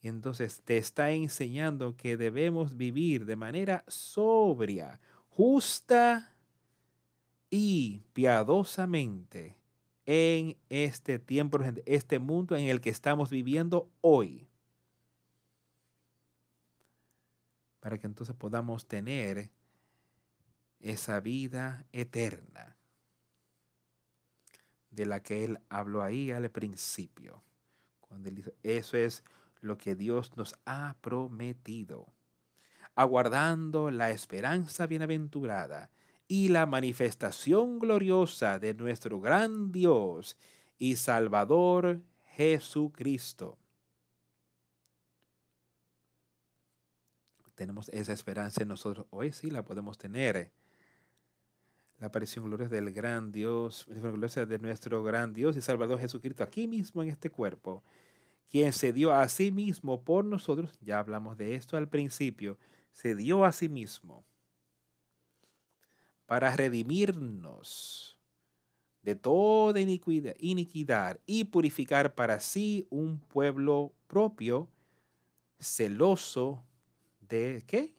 Y entonces te está enseñando que debemos vivir de manera sobria, justa y piadosamente en este tiempo, este mundo en el que estamos viviendo hoy. Para que entonces podamos tener esa vida eterna de la que él habló ahí al principio. Cuando él dice, eso es lo que Dios nos ha prometido, aguardando la esperanza bienaventurada y la manifestación gloriosa de nuestro gran Dios y Salvador Jesucristo. Tenemos esa esperanza en nosotros. Hoy sí la podemos tener la aparición gloriosa del gran Dios, la gloriosa de nuestro gran Dios y Salvador Jesucristo, aquí mismo en este cuerpo, quien se dio a sí mismo por nosotros, ya hablamos de esto al principio, se dio a sí mismo para redimirnos de toda iniquidad, iniquidad y purificar para sí un pueblo propio, celoso de qué?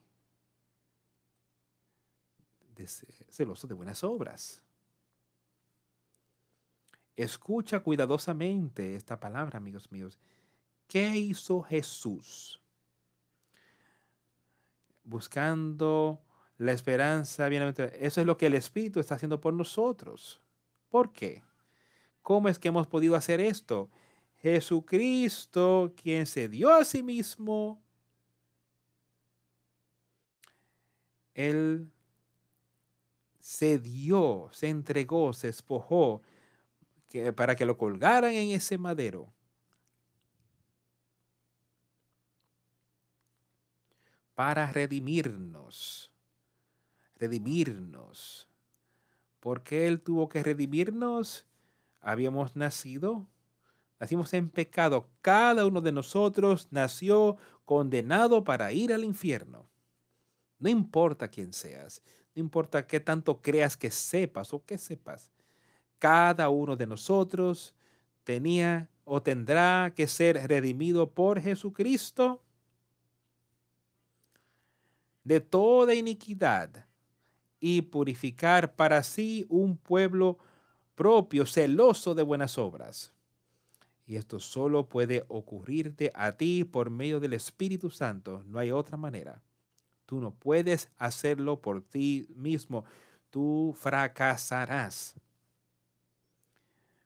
celoso de buenas obras. Escucha cuidadosamente esta palabra, amigos míos. ¿Qué hizo Jesús? Buscando la esperanza. Eso es lo que el Espíritu está haciendo por nosotros. ¿Por qué? ¿Cómo es que hemos podido hacer esto? Jesucristo, quien se dio a sí mismo, Él se dio, se entregó, se espojó para que lo colgaran en ese madero. Para redimirnos, redimirnos. ¿Por qué Él tuvo que redimirnos? Habíamos nacido, nacimos en pecado. Cada uno de nosotros nació condenado para ir al infierno. No importa quién seas, no importa qué tanto creas que sepas o que sepas. Cada uno de nosotros tenía o tendrá que ser redimido por Jesucristo de toda iniquidad y purificar para sí un pueblo propio, celoso de buenas obras. Y esto solo puede ocurrirte a ti por medio del Espíritu Santo. No hay otra manera. Tú no puedes hacerlo por ti mismo. Tú fracasarás.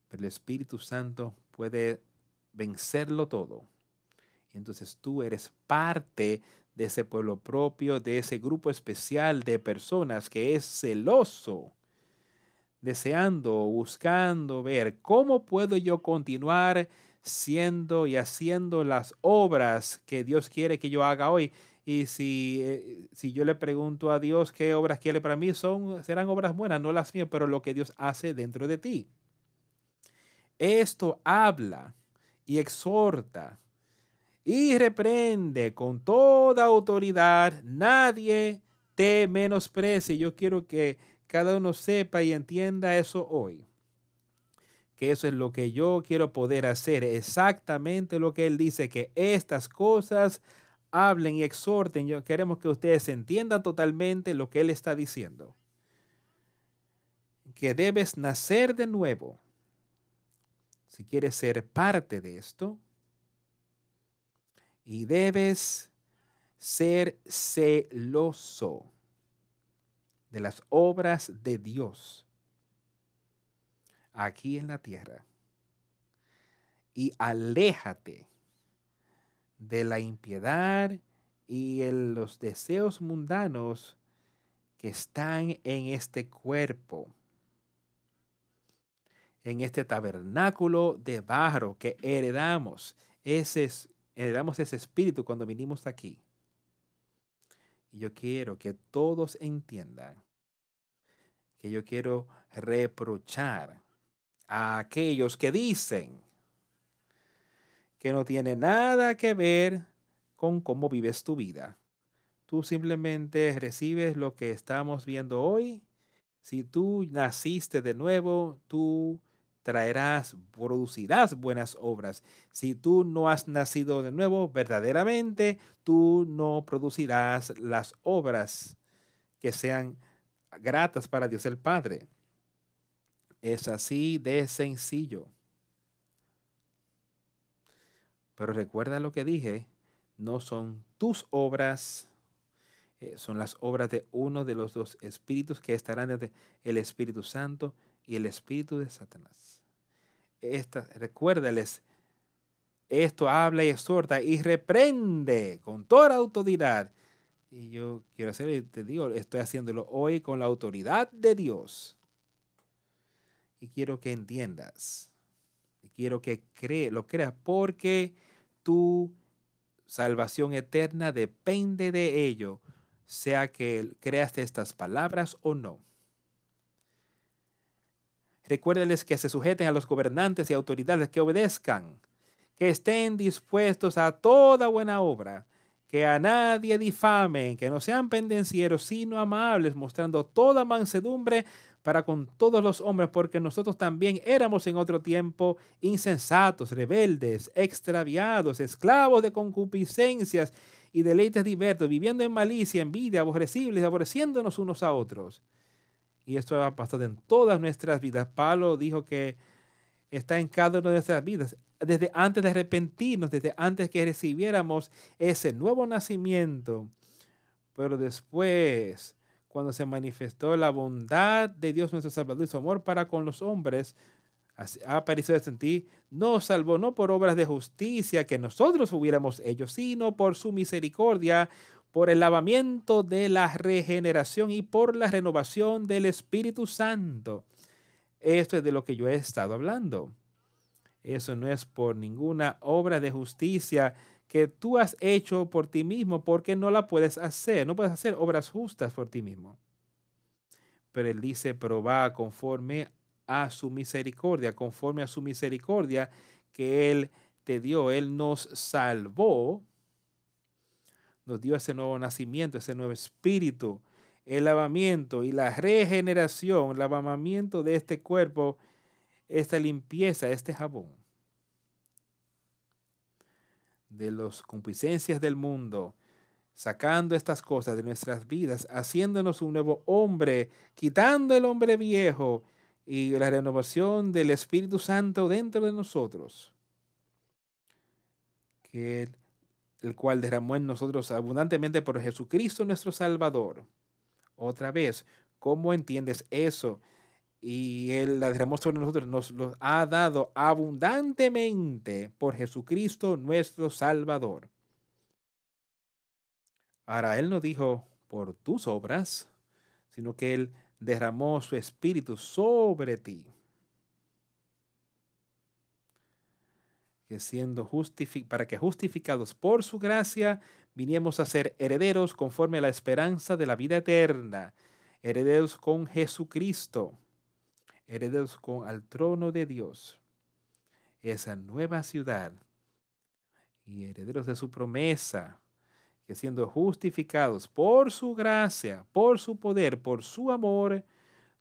Pero el Espíritu Santo puede vencerlo todo. Entonces tú eres parte de ese pueblo propio, de ese grupo especial de personas que es celoso, deseando, buscando ver cómo puedo yo continuar siendo y haciendo las obras que Dios quiere que yo haga hoy y si, eh, si yo le pregunto a Dios qué obras quiere para mí, son, serán obras buenas, no las mías, pero lo que Dios hace dentro de ti. Esto habla y exhorta y reprende con toda autoridad. Nadie te menosprecie. Yo quiero que cada uno sepa y entienda eso hoy. Que eso es lo que yo quiero poder hacer. Exactamente lo que él dice, que estas cosas hablen y exhorten. Yo queremos que ustedes entiendan totalmente lo que él está diciendo. Que debes nacer de nuevo. Si quieres ser parte de esto, y debes ser celoso de las obras de Dios aquí en la tierra y aléjate de la impiedad y en los deseos mundanos que están en este cuerpo, en este tabernáculo de barro que heredamos. Ese es heredamos ese espíritu cuando vinimos aquí. Y yo quiero que todos entiendan que yo quiero reprochar a aquellos que dicen que no tiene nada que ver con cómo vives tu vida. Tú simplemente recibes lo que estamos viendo hoy. Si tú naciste de nuevo, tú traerás, producirás buenas obras. Si tú no has nacido de nuevo, verdaderamente, tú no producirás las obras que sean gratas para Dios el Padre. Es así de sencillo. Pero recuerda lo que dije, no son tus obras, eh, son las obras de uno de los dos espíritus que estarán desde el Espíritu Santo y el espíritu de Satanás. Esta, recuérdales, esto habla y exhorta y reprende con toda autoridad. Y yo quiero hacer, te digo, estoy haciéndolo hoy con la autoridad de Dios. Y quiero que entiendas. Y quiero que cree, lo creas porque tu salvación eterna depende de ello, sea que creas estas palabras o no. Recuérdeles que se sujeten a los gobernantes y autoridades, que obedezcan, que estén dispuestos a toda buena obra, que a nadie difamen, que no sean pendencieros, sino amables, mostrando toda mansedumbre para con todos los hombres, porque nosotros también éramos en otro tiempo insensatos, rebeldes, extraviados, esclavos de concupiscencias y deleites diversos, viviendo en malicia, envidia, aborrecibles, aborreciéndonos unos a otros. Y esto ha pasado en todas nuestras vidas. Pablo dijo que está en cada una de nuestras vidas. Desde antes de arrepentirnos, desde antes que recibiéramos ese nuevo nacimiento. Pero después, cuando se manifestó la bondad de Dios nuestro Salvador y su amor para con los hombres, ha aparecido en ti, nos salvó no por obras de justicia que nosotros hubiéramos hecho, sino por su misericordia, por el lavamiento de la regeneración y por la renovación del Espíritu Santo. Esto es de lo que yo he estado hablando. Eso no es por ninguna obra de justicia que tú has hecho por ti mismo, porque no la puedes hacer. No puedes hacer obras justas por ti mismo. Pero él dice, pero va conforme a su misericordia, conforme a su misericordia que él te dio. Él nos salvó nos dio ese nuevo nacimiento, ese nuevo espíritu, el lavamiento y la regeneración, el lavamiento de este cuerpo, esta limpieza, este jabón de las concupiscencias del mundo, sacando estas cosas de nuestras vidas, haciéndonos un nuevo hombre, quitando el hombre viejo y la renovación del Espíritu Santo dentro de nosotros. Que el cual derramó en nosotros abundantemente por Jesucristo nuestro Salvador. Otra vez, ¿cómo entiendes eso? Y Él la derramó sobre nosotros, nos lo ha dado abundantemente por Jesucristo nuestro Salvador. Ahora, Él no dijo por tus obras, sino que Él derramó su espíritu sobre ti. Que siendo para que justificados por su gracia, viniemos a ser herederos conforme a la esperanza de la vida eterna, herederos con Jesucristo, herederos con al trono de Dios, esa nueva ciudad, y herederos de su promesa, que siendo justificados por su gracia, por su poder, por su amor,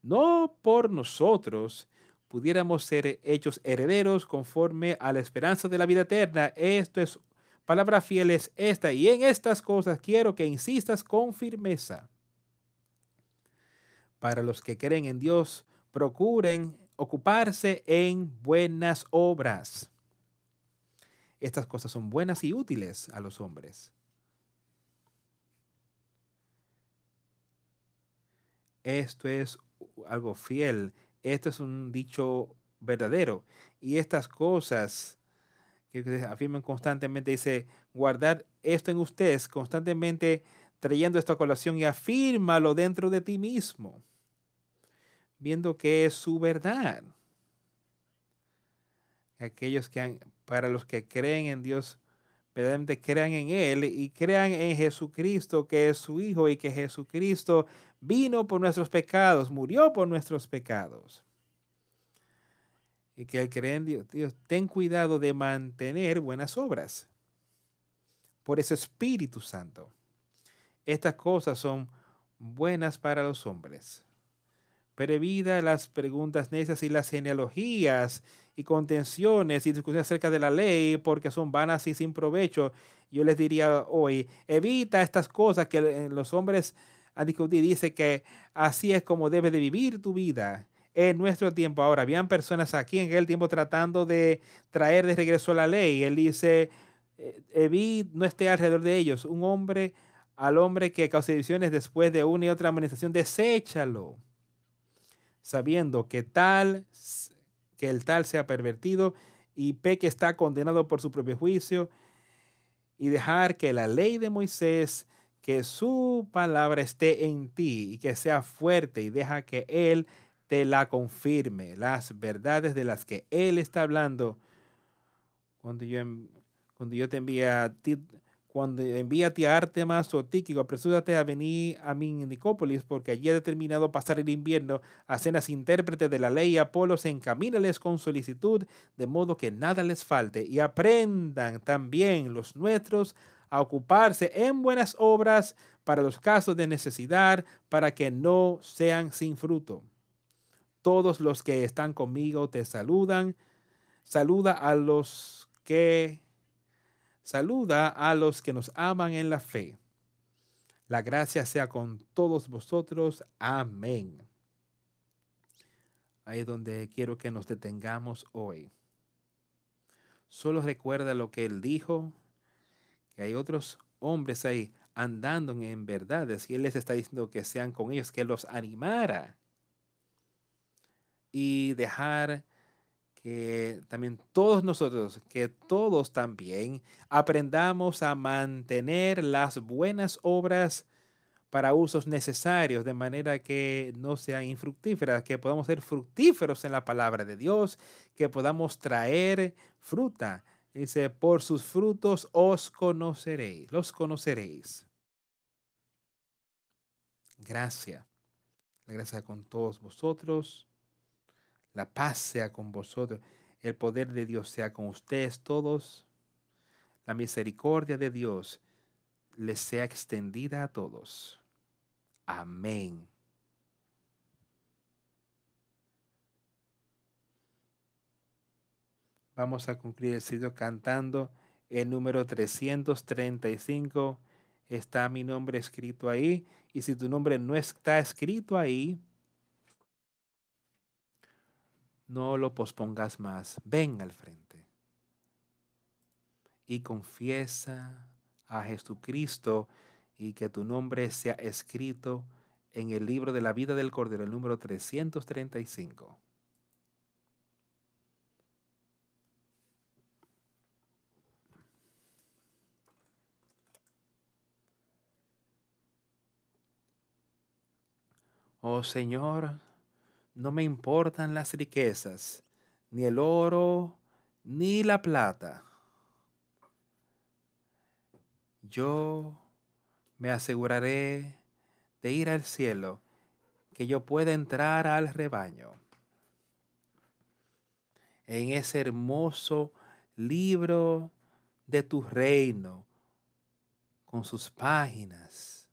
no por nosotros, pudiéramos ser hechos herederos conforme a la esperanza de la vida eterna. Esto es palabra fiel es esta, y en estas cosas quiero que insistas con firmeza. Para los que creen en Dios, procuren ocuparse en buenas obras. Estas cosas son buenas y útiles a los hombres. Esto es algo fiel. Esto es un dicho verdadero. Y estas cosas que afirman constantemente, dice, guardar esto en ustedes, constantemente trayendo esta colación y afírmalo dentro de ti mismo viendo que es su verdad. Aquellos que han, para los que creen en Dios, verdaderamente crean en Él y crean en Jesucristo, que es su Hijo, y que Jesucristo vino por nuestros pecados, murió por nuestros pecados. Y que al creer Dios, Dios, ten cuidado de mantener buenas obras por ese Espíritu Santo. Estas cosas son buenas para los hombres previda las preguntas necias y las genealogías y contenciones y discusiones acerca de la ley porque son vanas y sin provecho. Yo les diría hoy, evita estas cosas que los hombres han discutido. Dice que así es como debes de vivir tu vida en nuestro tiempo. Ahora, habían personas aquí en aquel tiempo tratando de traer de regreso la ley. Él dice, eh, evit no esté alrededor de ellos. Un hombre al hombre que causa divisiones después de una y otra administración, deséchalo sabiendo que tal que el tal sea pervertido y peque está condenado por su propio juicio y dejar que la ley de Moisés, que su palabra esté en ti y que sea fuerte y deja que él te la confirme, las verdades de las que él está hablando. Cuando yo, cuando yo te envíe a ti, cuando envíate a Artemas o Tíquico, apresúrate a venir a en Nicópolis, porque allí he determinado pasar el invierno a cenas intérpretes de la ley. Apolos encamínales con solicitud, de modo que nada les falte, y aprendan también los nuestros a ocuparse en buenas obras para los casos de necesidad, para que no sean sin fruto. Todos los que están conmigo te saludan. Saluda a los que Saluda a los que nos aman en la fe. La gracia sea con todos vosotros. Amén. Ahí es donde quiero que nos detengamos hoy. Solo recuerda lo que él dijo, que hay otros hombres ahí andando en verdades y él les está diciendo que sean con ellos, que los animara y dejar que también todos nosotros, que todos también aprendamos a mantener las buenas obras para usos necesarios, de manera que no sean infructíferas, que podamos ser fructíferos en la palabra de Dios, que podamos traer fruta. Dice, por sus frutos os conoceréis, los conoceréis. Gracias. La gracia con todos vosotros la paz sea con vosotros. El poder de Dios sea con ustedes todos. La misericordia de Dios les sea extendida a todos. Amén. Vamos a concluir el sitio cantando el número 335. Está mi nombre escrito ahí. Y si tu nombre no está escrito ahí, no lo pospongas más. Ven al frente. Y confiesa a Jesucristo y que tu nombre sea escrito en el libro de la vida del Cordero, el número 335. Oh Señor, no me importan las riquezas, ni el oro, ni la plata. Yo me aseguraré de ir al cielo, que yo pueda entrar al rebaño. En ese hermoso libro de tu reino con sus páginas.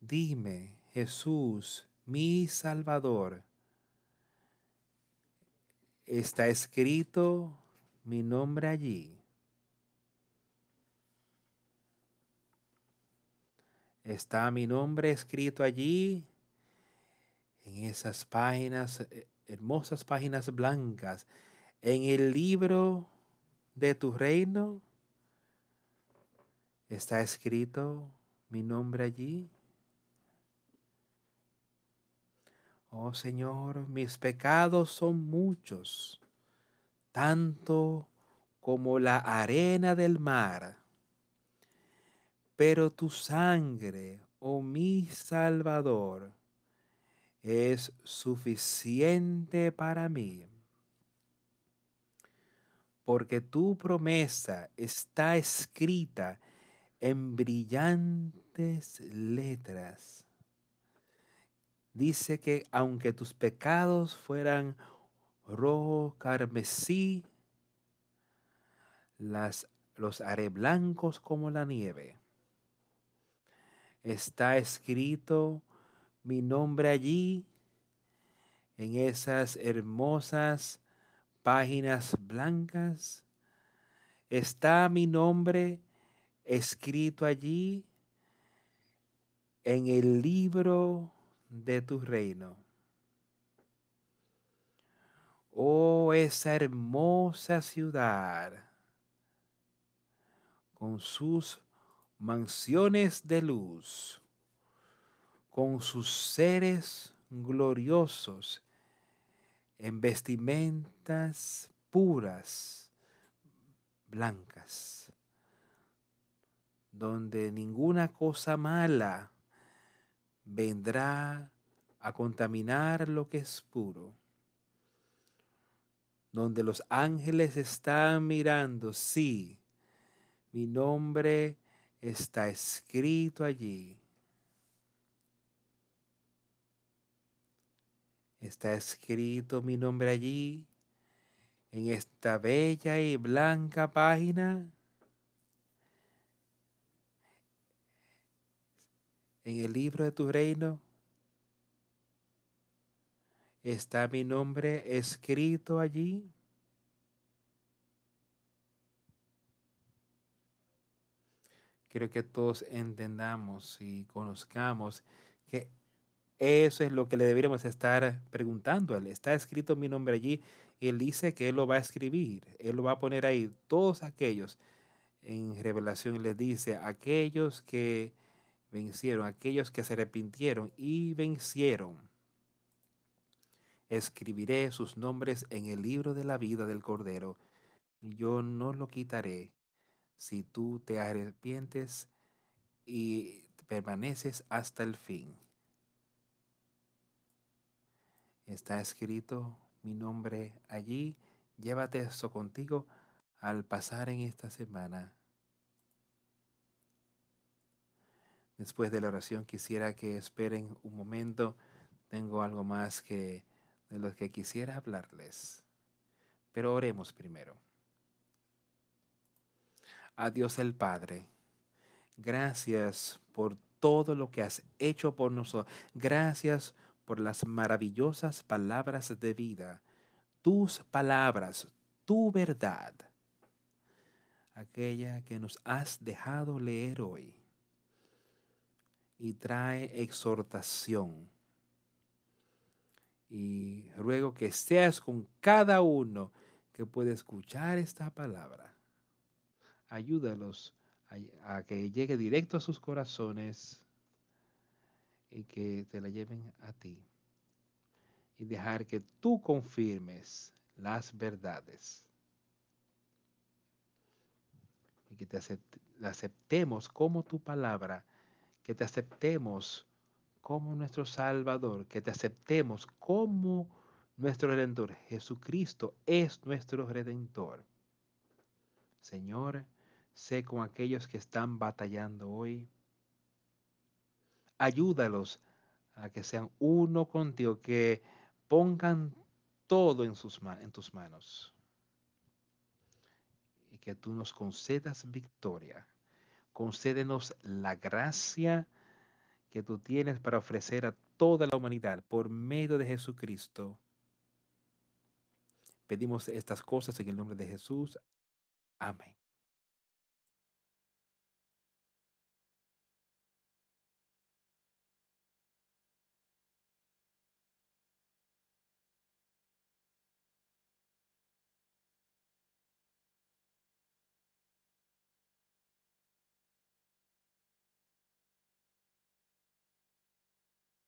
Dime, Jesús, mi Salvador, está escrito mi nombre allí. Está mi nombre escrito allí en esas páginas, eh, hermosas páginas blancas, en el libro de tu reino. Está escrito mi nombre allí. Oh Señor, mis pecados son muchos, tanto como la arena del mar. Pero tu sangre, oh mi Salvador, es suficiente para mí. Porque tu promesa está escrita en brillantes letras. Dice que aunque tus pecados fueran rojo carmesí, las, los haré blancos como la nieve. Está escrito mi nombre allí, en esas hermosas páginas blancas. Está mi nombre escrito allí en el libro de tu reino. Oh, esa hermosa ciudad con sus mansiones de luz con sus seres gloriosos en vestimentas puras, blancas, donde ninguna cosa mala vendrá a contaminar lo que es puro, donde los ángeles están mirando, sí, mi nombre está escrito allí Está escrito mi nombre allí, en esta bella y blanca página. En el libro de tu reino está mi nombre escrito allí. Quiero que todos entendamos y conozcamos que eso es lo que le deberíamos estar preguntando. Está escrito mi nombre allí. Él dice que Él lo va a escribir. Él lo va a poner ahí. Todos aquellos en revelación les dice, aquellos que vencieron, aquellos que se arrepintieron y vencieron. Escribiré sus nombres en el libro de la vida del Cordero. Yo no lo quitaré si tú te arrepientes y permaneces hasta el fin está escrito mi nombre allí. Llévate eso contigo al pasar en esta semana. Después de la oración quisiera que esperen un momento. Tengo algo más que de lo que quisiera hablarles. Pero oremos primero. A Dios el Padre, gracias por todo lo que has hecho por nosotros. Gracias por por las maravillosas palabras de vida, tus palabras, tu verdad, aquella que nos has dejado leer hoy y trae exhortación. Y ruego que seas con cada uno que puede escuchar esta palabra. Ayúdalos a, que llegue directo a sus corazones y que te la lleven a ti. Y dejar que tú confirmes las verdades. Y que te aceptemos como tu palabra, que te aceptemos como nuestro Salvador, que te aceptemos como nuestro Redentor. Jesucristo es nuestro Redentor. Señor, sé con aquellos que están batallando hoy ayúdalos a que sean uno contigo, que pongan todo en, sus, en tus manos. Y que tú nos concedas victoria. Concédenos la gracia que tú tienes para ofrecer a toda la humanidad por medio de Jesucristo. Pedimos estas cosas en el nombre de Jesús. Amén.